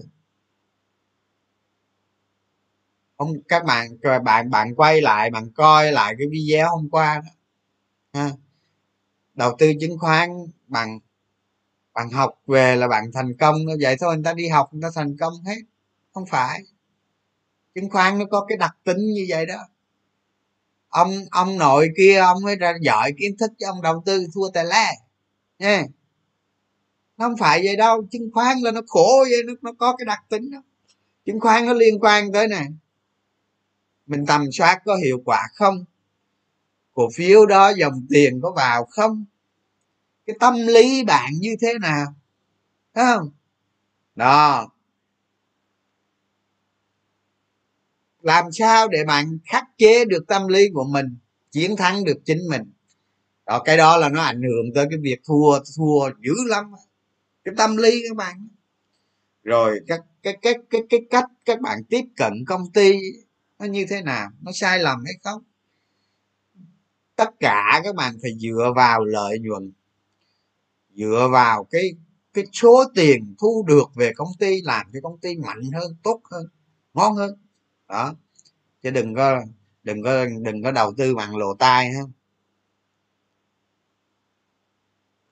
Không, các bạn bạn bạn quay lại, bạn coi lại cái video hôm qua đó. Ha. đầu tư chứng khoán bằng bạn học về là bạn thành công. Nó vậy thôi, người ta đi học, người ta thành công hết. Không phải chứng khoán nó có cái đặc tính như vậy đó. Ông ông nội kia ông mới ra giỏi kiến thức cho ông đầu tư thua tài le nha. Nó không phải vậy đâu. Chứng khoán là nó khổ vậy nó, nó có cái đặc tính đó. Chứng khoán nó liên quan tới nè. Mình tầm soát có hiệu quả không? Cổ phiếu đó dòng tiền có vào không? Cái tâm lý bạn như thế nào? Thấy không? Đó. Làm sao để bạn khắc chế được tâm lý của mình, chiến thắng được chính mình? Đó, cái đó là nó ảnh hưởng tới cái việc thua thua dữ lắm cái tâm lý các bạn rồi các, cái cái cái cái cách các bạn tiếp cận công ty nó như thế nào? Nó sai lầm hay không? Tất cả các bạn phải dựa vào lợi nhuận. Dựa vào cái cái số tiền thu được về công ty làm cho công ty mạnh hơn, tốt hơn, ngon hơn đó. Chứ đừng có đừng có đừng có đầu tư bằng lộ tai ha.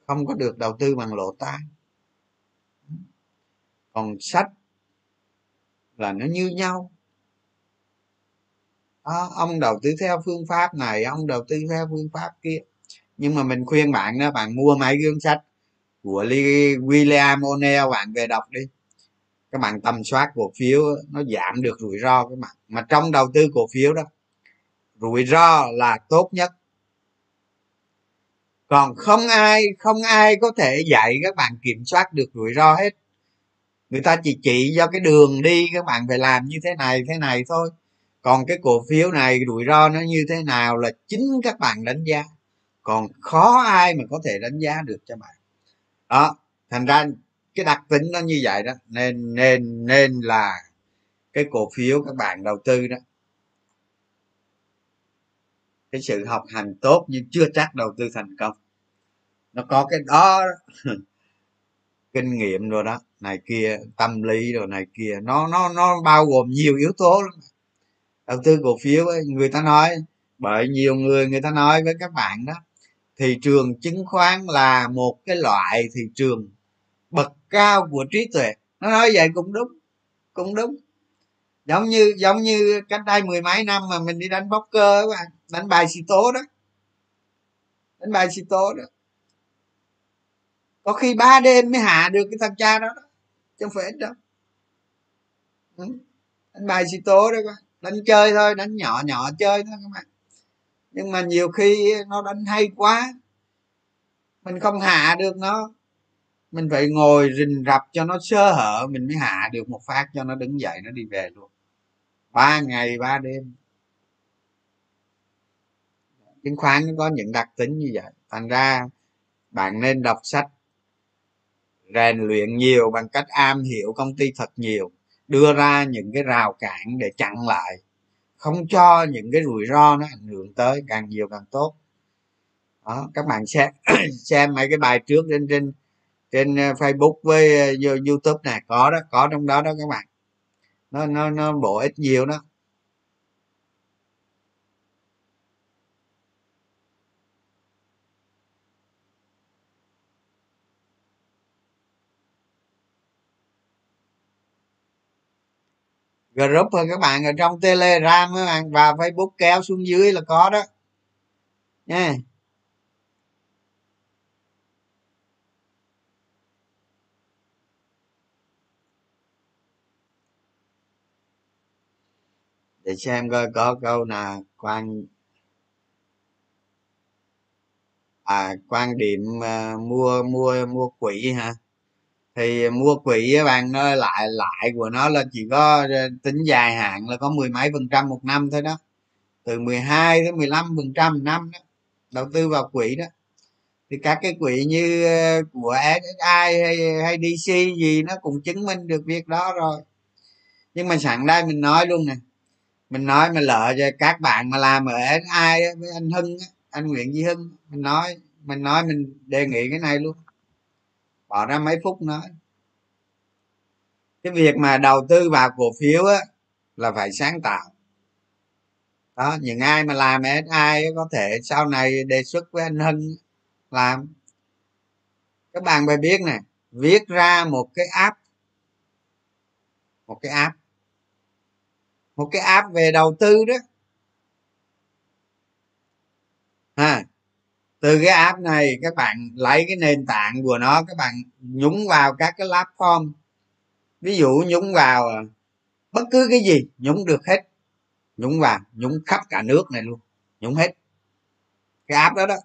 Không có được đầu tư bằng lộ tai. Còn sách là nó như nhau. Đó, ông đầu tư theo phương pháp này ông đầu tư theo phương pháp kia. Nhưng mà mình khuyên bạn đó bạn mua mấy gương sách của William O'Neill bạn về đọc đi các bạn tầm soát cổ phiếu nó giảm được rủi ro các bạn mà trong đầu tư cổ phiếu đó, rủi ro là tốt nhất. Còn không ai không ai có thể dạy các bạn kiểm soát được rủi ro hết. Người ta chỉ chỉ do cái đường đi các bạn phải làm như thế này thế này thôi. Còn cái cổ phiếu này, rủi ro nó như thế nào là chính các bạn đánh giá. Còn khó ai mà có thể đánh giá được cho bạn. Đó, thành ra cái đặc tính nó như vậy đó nên nên nên là cái cổ phiếu các bạn đầu tư đó cái sự học hành tốt nhưng chưa chắc đầu tư thành công. Nó có cái đó kinh nghiệm rồi đó này kia tâm lý rồi này kia nó nó nó bao gồm nhiều yếu tố lắm. Đầu tư cổ phiếu ấy, người ta nói bởi nhiều người người ta nói với các bạn đó thị trường chứng khoán là một cái loại thị trường cao của trí tuệ. Nó nói vậy cũng đúng cũng đúng. Giống như giống như cách đây mười mấy năm mà mình đi đánh bóc cơ các bạn đánh bài xì tố đó. Đánh bài xì tố đó. Có khi ba đêm mới hạ được cái thằng cha đó, đó. chứ không phải ít đâu. Ừ. đánh bài xì tố đó các bạn đánh chơi thôi đánh nhỏ nhỏ chơi thôi các bạn nhưng mà nhiều khi nó đánh hay quá mình không hạ được nó mình phải ngồi rình rập cho nó sơ hở, mình mới hạ được một phát cho nó đứng dậy, nó đi về luôn. Ba ngày, ba đêm. Chứng khoán nó có những đặc tính như vậy. Thành ra bạn nên đọc sách, rèn luyện nhiều bằng cách am hiểu công ty thật nhiều, đưa ra những cái rào cản để chặn lại, không cho những cái rủi ro nó ảnh hưởng tới, càng nhiều càng tốt. Đó, các bạn xem xem mấy cái bài trước trên trên trên ờ, facebook với ờ, youtube này có đó, có trong đó đó các bạn. Nó nó nó bổ ích nhiều đó. Group thôi các bạn? Ở trong telegram các bạn và facebook kéo xuống dưới là có đó. Nha. Để xem coi có câu nào quan à quan điểm uh, mua mua mua quỹ hả? Thì mua quỹ các bạn nó lại lại của nó là chỉ có à, tính dài hạn là có mười mấy phần trăm một năm thôi đó. Từ 12 đến 15 phần trăm năm đó đầu tư vào quỹ đó. Thì các cái quỹ như à, của SSI hay hay DC gì nó cũng chứng minh được việc đó rồi. Nhưng mà sẵn đây mình nói luôn nè mình nói mà lỡ cho các bạn mà làm ở ai với anh Hưng anh Nguyễn Duy Hưng, mình nói mình nói mình đề nghị cái này luôn. Bỏ ra mấy phút nói. Cái việc mà đầu tư vào cổ phiếu á, là phải sáng tạo. Đó, những ai mà làm ai có thể sau này đề xuất với anh Hưng làm. Các bạn phải biết nè, viết ra một cái app. Một cái app một cái app về đầu tư đó. Ha. Từ cái app này, các bạn lấy cái nền tảng của nó, các bạn nhúng vào các cái platform. Ví dụ nhúng vào à, bất cứ cái gì, nhúng được hết. Nhúng vào, nhúng khắp cả nước này luôn. Nhúng hết. Cái app đó đó.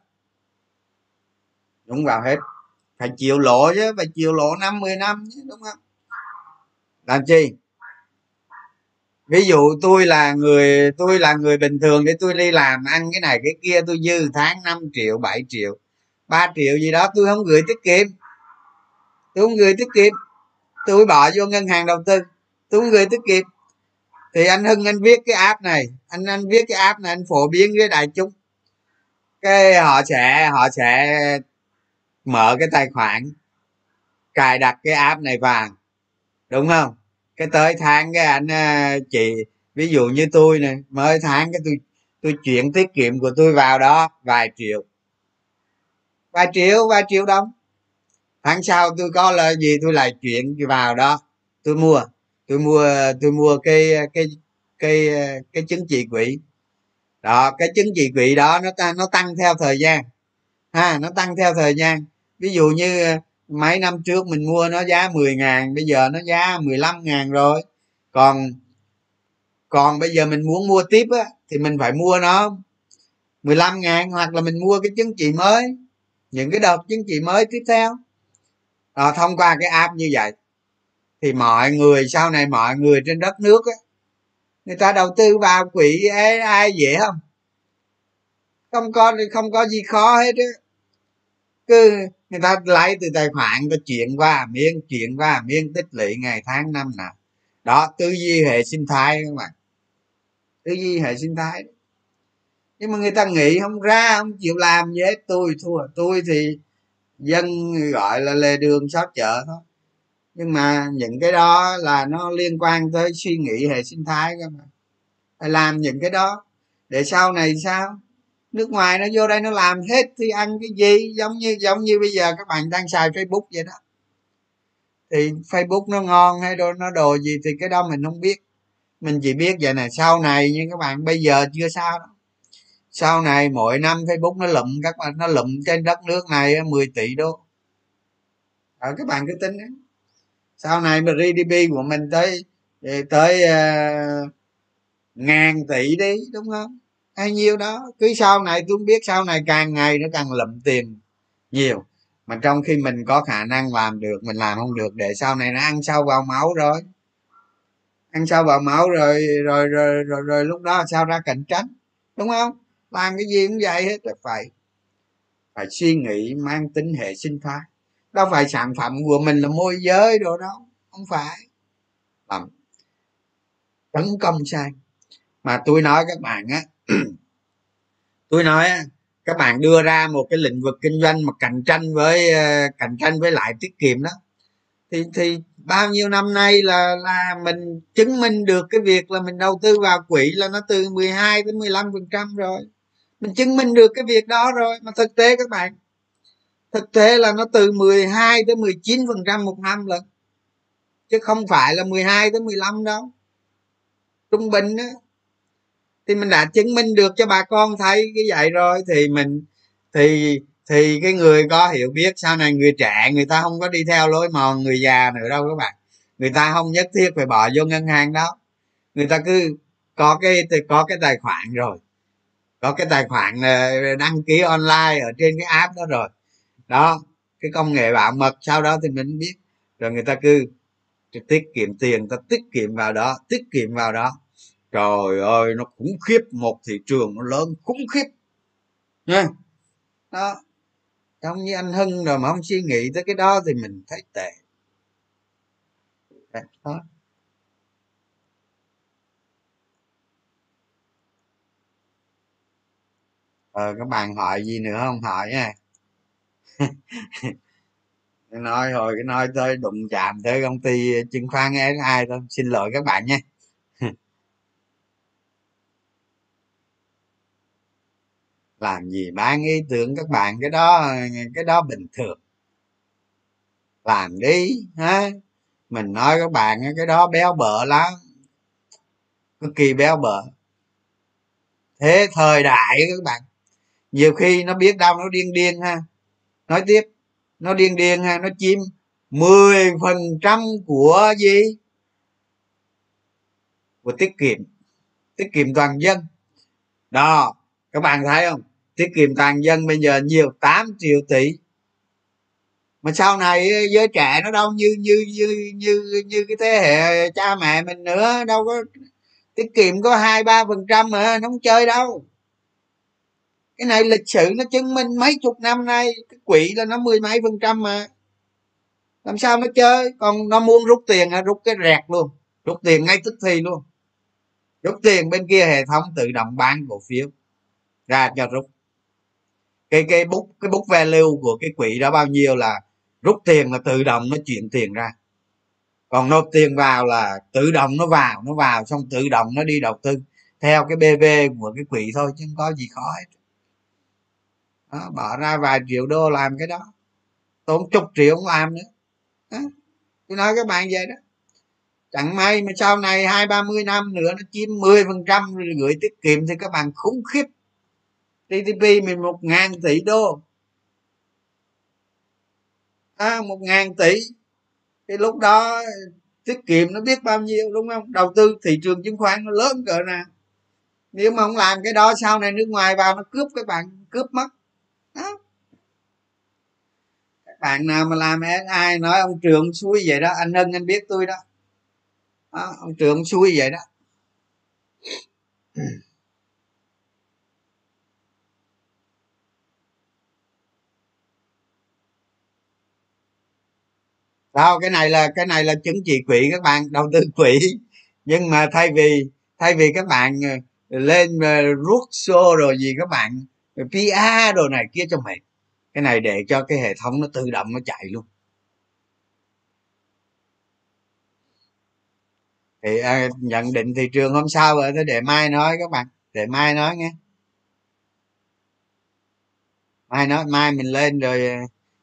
Nhúng vào hết. Phải chịu lỗ chứ, phải chịu lỗ năm mười năm chứ, đúng không? Làm chi? Ví dụ tôi là người, tôi là người bình thường để tôi đi làm ăn cái này cái kia, tôi dư tháng 5 triệu 7 triệu 3 triệu gì đó, tôi không gửi tiết kiệm. Tôi không gửi tiết kiệm. Tôi bỏ vô ngân hàng đầu tư, tôi không gửi tiết kiệm. Thì anh hưng, anh viết cái app này, anh anh viết cái app này, anh phổ biến với đại chúng. Cái họ sẽ họ sẽ mở cái tài khoản, cài đặt cái app này vào, đúng không? Cái tới tháng cái anh à, chị, ví dụ như tôi này mới tháng cái tôi tôi chuyển tiết kiệm của tôi vào đó vài triệu. Vài triệu vài triệu đồng. Tháng sau tôi có là gì tôi lại chuyển vào đó. Tôi mua tôi mua tôi mua cái cái cái cái chứng chỉ quỹ. Đó, cái chứng chỉ quỹ đó nó nó tăng theo thời gian. Ha, nó tăng theo thời gian. Ví dụ như mấy năm trước mình mua nó giá 10 ngàn bây giờ nó giá 15 ngàn rồi. Còn còn bây giờ mình muốn mua tiếp á thì mình phải mua nó 15 ngàn hoặc là mình mua cái chứng chỉ mới những cái đợt chứng chỉ mới tiếp theo. À, thông qua cái app như vậy thì mọi người sau này mọi người trên đất nước á người ta đầu tư vào quỹ ai dễ không? Không có không có gì khó hết á cứ người ta lấy từ tài khoản, người ta chuyển qua miếng, chuyển qua miếng tích lũy ngày, tháng, năm nào. Đó tư duy hệ sinh thái các bạn tư duy hệ sinh thái. Nhưng mà người ta nghĩ không ra, không chịu làm gì hết. Tôi thua, tôi thì dân gọi là lề đường xót chợ thôi. Nhưng mà những cái đó là nó liên quan tới suy nghĩ hệ sinh thái các bạn phải làm những cái đó. Để sau này sao? Nước ngoài nó vô đây nó làm hết thì ăn cái gì giống như giống như bây giờ các bạn đang xài facebook vậy đó. Thì facebook nó ngon hay đồ nó đồ gì thì cái đó mình không biết. Mình chỉ biết vậy này sau này nhưng các bạn bây giờ chưa sao đó sau này mỗi năm facebook nó lụm các bạn nó lụm trên đất nước này 10 tỷ đô. À, các bạn cứ tính đấy. Sau này mà gdp của mình tới tới uh, ngàn tỷ đi đúng không? Hay nhiêu đó. Cứ sau này tôi biết sau này càng ngày nó càng lụm tiền nhiều. Mà trong khi mình có khả năng làm được mình làm không được để sau này nó ăn sâu vào máu rồi. Ăn sâu vào máu rồi rồi rồi rồi, rồi lúc đó sao ra cạnh tranh đúng không? Làm cái gì cũng vậy hết phải phải suy nghĩ mang tính hệ sinh thái. Đâu phải sản phẩm của mình là môi giới đồ đâu không phải. Làm tấn công sai. Mà tôi nói các bạn á tôi nói các bạn đưa ra một cái lĩnh vực kinh doanh mà cạnh tranh với ờ, cạnh tranh với lại tiết kiệm đó, thì thì bao nhiêu năm nay là là mình chứng minh được cái việc là mình đầu tư vào quỹ là nó từ 12 đến 15 phần trăm rồi. Mình chứng minh được cái việc đó rồi, mà thực tế các bạn, thực tế là nó từ 12 tới 19 phần trăm một năm lần chứ không phải là 12 tới 15 đâu. Trung bình á thì mình đã chứng minh được cho bà con thấy cái vậy rồi. Thì mình, thì thì cái người có hiểu biết, sau này người trẻ, người ta không có đi theo lối mòn người già nữa đâu các bạn. Người ta không nhất thiết phải bỏ vô ngân hàng đó. Người ta cứ có cái có cái tài khoản rồi. Có cái tài khoản ờ, đăng ký online ở trên cái app đó rồi. Đó, cái công nghệ bảo mật, sau đó thì mình biết. Rồi người ta cứ tiết kiệm tiền ta tiết kiệm vào đó, tiết kiệm vào đó trời ơi, nó khủng khiếp. Một thị trường nó lớn, khủng khiếp. Nha. Đó. Trong như anh hưng rồi mà không suy nghĩ tới cái đó thì mình thấy tệ. Đó ờ các bạn hỏi gì nữa không? Hỏi nha. Nói hồi cái nói tới đụng chạm tới công ty chứng khoán ai thôi. Xin lỗi các bạn nha. Làm gì bán ý tưởng các bạn, cái đó cái đó bình thường. Làm đi, ha. Mình nói các bạn, cái đó béo bở lắm. Cực kỳ béo bở thế thời đại các bạn, nhiều khi nó biết đâu nó điên điên ha. Nói tiếp, nó điên điên ha, nó chiếm 10 phần trăm của gì? Của tiết kiệm tiết kiệm toàn dân. Đó, các bạn thấy không? Tiết kiệm toàn dân bây giờ nhiều 8 triệu tỷ. Mà sau này giới trẻ nó đâu như như như như như cái thế hệ cha mẹ mình nữa, đâu có, tiết kiệm có hai, ba phần trăm mà, nó không chơi đâu. Cái này lịch sử nó chứng minh mấy chục năm nay, cái quỹ là nó mười mấy phần trăm mà. Làm sao nó chơi? Còn nó muốn rút tiền rút cái rẹt luôn. Rút tiền ngay tức thì luôn. Rút tiền bên kia hệ thống tự động bán cổ phiếu. Ra cho rút cái cái bút cái bút value của cái quỹ đó bao nhiêu là rút tiền là tự động nó chuyển tiền ra. Còn nộp tiền vào là tự động nó vào nó vào xong tự động nó đi đầu tư theo cái bv của cái quỹ thôi chứ không có gì khó hết. Đó, bỏ ra vài triệu đô làm cái đó. Tốn chục triệu không làm nữa. Đó. tôi nói các bạn vậy đó. Chẳng may mà sau này hai ba mươi năm nữa nó chiếm 10 phần trăm gửi tiết kiệm thì các bạn khủng khiếp. TTP mình một ngàn tỷ đô. À, một ngàn tỷ. Cái lúc đó tiết kiệm nó biết bao nhiêu đúng không? Đầu tư thị trường chứng khoán nó lớn cỡ nào. Nếu mà không làm cái đó sau này nước ngoài vào nó cướp các bạn cướp mất. Đó. các bạn nào mà làm ai nói ông trường xui vậy đó anh hân anh biết tôi đó, đó ông trường xui vậy đó. Đâu cái này là cái này là chứng chỉ quỹ các bạn đầu tư quỹ. Nhưng mà thay vì thay vì các bạn ờ, lên ờ, rút xô rồi gì các bạn ờ, pa đồ này kia cho mệt. Cái này để cho cái hệ thống nó tự động nó chạy luôn. Thì à, nhận định thị trường hôm sau rồi thế để mai nói các bạn. Để mai nói nghe. Mai nói mai mình lên rồi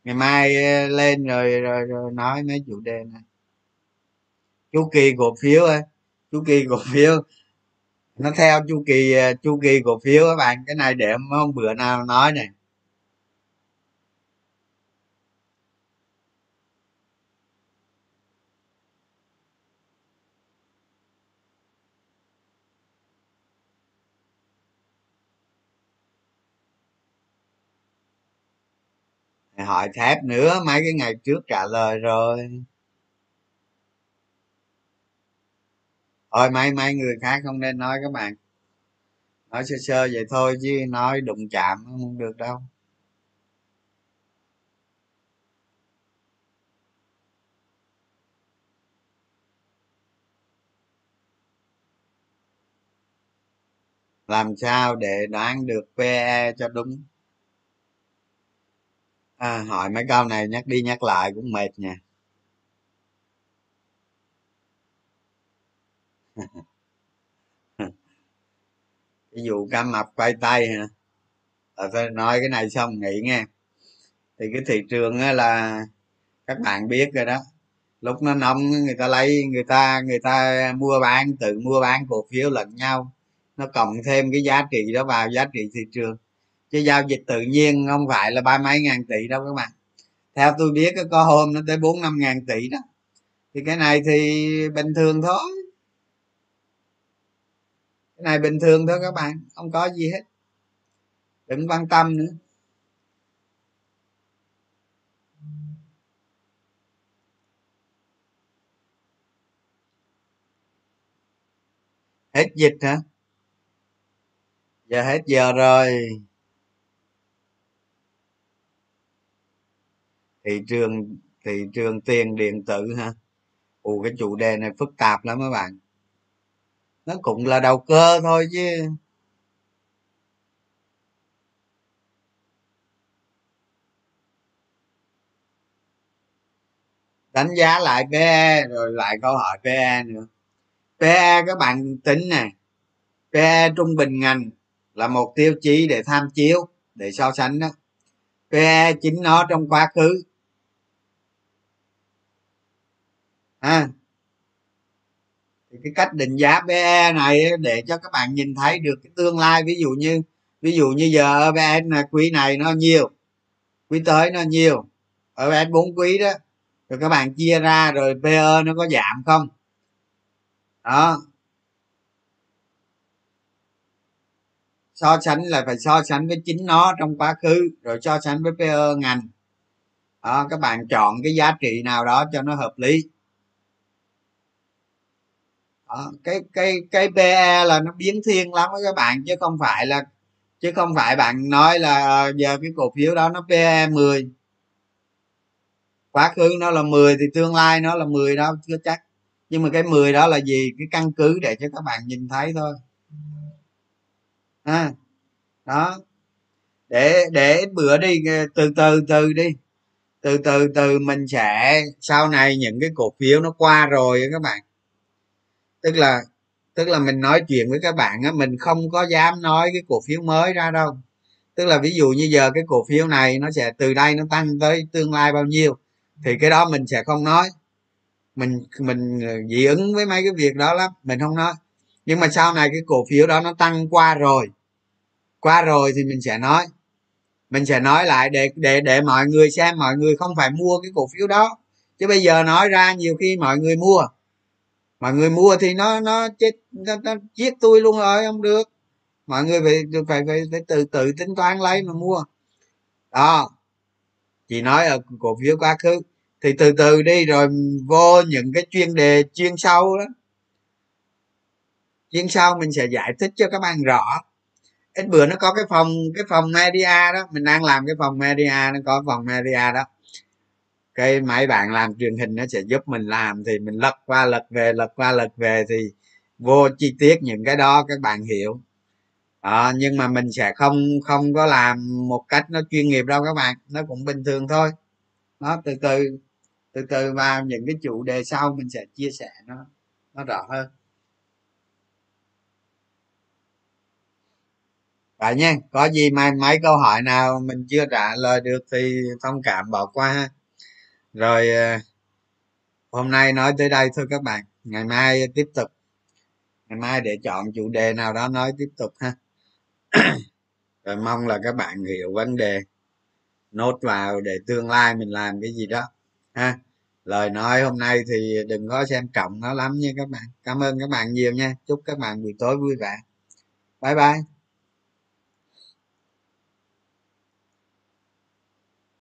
ngày mai ờ, lên rồi rồi, rồi nói mấy chủ đề này. Chu kỳ cổ phiếu ấy chu kỳ cổ phiếu. Nó theo chu kỳ ờ, chu kỳ cổ phiếu các bạn cái này để hôm bữa nào nói này. Hỏi thép nữa, mấy cái ngày trước trả lời rồi. Thôi, mấy mấy người khác không nên nói các bạn. Nói sơ sơ vậy thôi, chứ nói đụng chạm không được đâu. Làm sao để đoán được pe cho đúng? À, hỏi mấy câu này nhắc đi nhắc lại cũng mệt nha. Ví dụ cá mập quay tay hả? Ờ, à, tôi nói cái này xong nghỉ nghe. Thì cái thị trường á là các bạn biết rồi đó. Lúc nó nóng người ta lấy người ta người ta mua bán tự mua bán cổ phiếu lẫn nhau. Nó cộng thêm cái giá trị đó vào giá trị thị trường chứ giao dịch tự nhiên không phải là ba mấy ngàn tỷ đâu các bạn. Theo tôi biết có hôm nó tới bốn năm ngàn tỷ đó. Thì cái này thì bình thường thôi. Cái này bình thường thôi các bạn, không có gì hết. Đừng quan tâm nữa. Hết dịch hả? Giờ hết giờ rồi. Thị trường thị trường tiền điện tử ha ù cái chủ đề này phức tạp lắm các bạn. Nó cũng là đầu cơ thôi chứ. Đánh giá lại PE rồi lại câu hỏi PE nữa. PE các bạn tính nè. PE trung bình ngành là một tiêu chí để tham chiếu, để so sánh đó. PE chính nó trong quá khứ. À, thì cái cách định giá PE này để cho các bạn nhìn thấy được cái tương lai ví dụ như ví dụ như giờ EPS là quý này nó nhiều quý tới nó nhiều. EPS bốn quý đó rồi các bạn chia ra rồi PE nó có giảm không? Đó. So sánh là phải so sánh với chính nó trong quá khứ rồi so sánh với PE ngành. Đó các bạn chọn cái giá trị nào đó cho nó hợp lý đó, cái cái cái PE là nó biến thiên lắm đó các bạn chứ không phải là chứ không phải bạn nói là ờ, giờ cái cổ phiếu đó nó PE 10 quá khứ nó là 10 thì tương lai nó là 10 đâu chưa chắc. Nhưng mà cái 10 đó là gì? Cái căn cứ để cho các bạn nhìn thấy thôi. À, đó. Để để bữa đi ờ, từ từ từ đi. Từ từ từ mình sẽ sau này những cái cổ phiếu nó qua rồi các bạn tức là tức là mình nói chuyện với các bạn á, mình không có dám nói cái cổ phiếu mới ra đâu. Tức là ví dụ như giờ cái cổ phiếu này nó sẽ từ đây nó tăng tới tương lai bao nhiêu, thì cái đó mình sẽ không nói. Mình mình ờ, dị ứng với mấy cái việc đó lắm, mình không nói. Nhưng mà sau này cái cổ phiếu đó nó tăng qua rồi qua rồi thì mình sẽ nói. Mình sẽ nói lại để để để mọi người xem, mọi người không phải mua cái cổ phiếu đó. Chứ bây giờ nói ra nhiều khi mọi người mua mà người mua thì nó nó chết nó, nó giết tôi luôn rồi không được. Mọi người phải phải phải, phải từ từ tính toán lấy mà mua. Đó. Chị nói ở cổ phiếu quá khứ. Thì từ từ đi rồi vô những cái chuyên đề chuyên sâu đó. Chuyên sâu mình sẽ giải thích cho các bạn rõ. Ít bữa nó có cái phòng cái phòng media đó. Mình đang làm cái phòng media nó có phòng media đó cái máy bạn làm truyền hình nó sẽ giúp mình làm thì mình lật qua lật về lật qua lật về thì vô chi tiết những cái đó các bạn hiểu. À, nhưng mà mình sẽ không không có làm một cách nó chuyên nghiệp đâu các bạn nó cũng bình thường thôi. Nó từ từ từ từ vào những cái chủ đề sau mình sẽ chia sẻ nó nó rõ hơn. Vậy nha có gì mai mấy câu hỏi nào mình chưa trả lời được thì thông cảm bỏ qua ha rồi ờ, hôm nay nói tới đây thôi các bạn. Ngày mai tiếp tục. Ngày mai để chọn chủ đề nào đó nói tiếp tục ha. Rồi mong là các bạn hiểu vấn đề. Nốt vào để tương lai mình làm cái gì đó, ha. Lời nói hôm nay thì đừng có xem trọng nó lắm nha các bạn. Cảm ơn các bạn nhiều nha. Chúc các bạn buổi tối vui vẻ. Bye bye.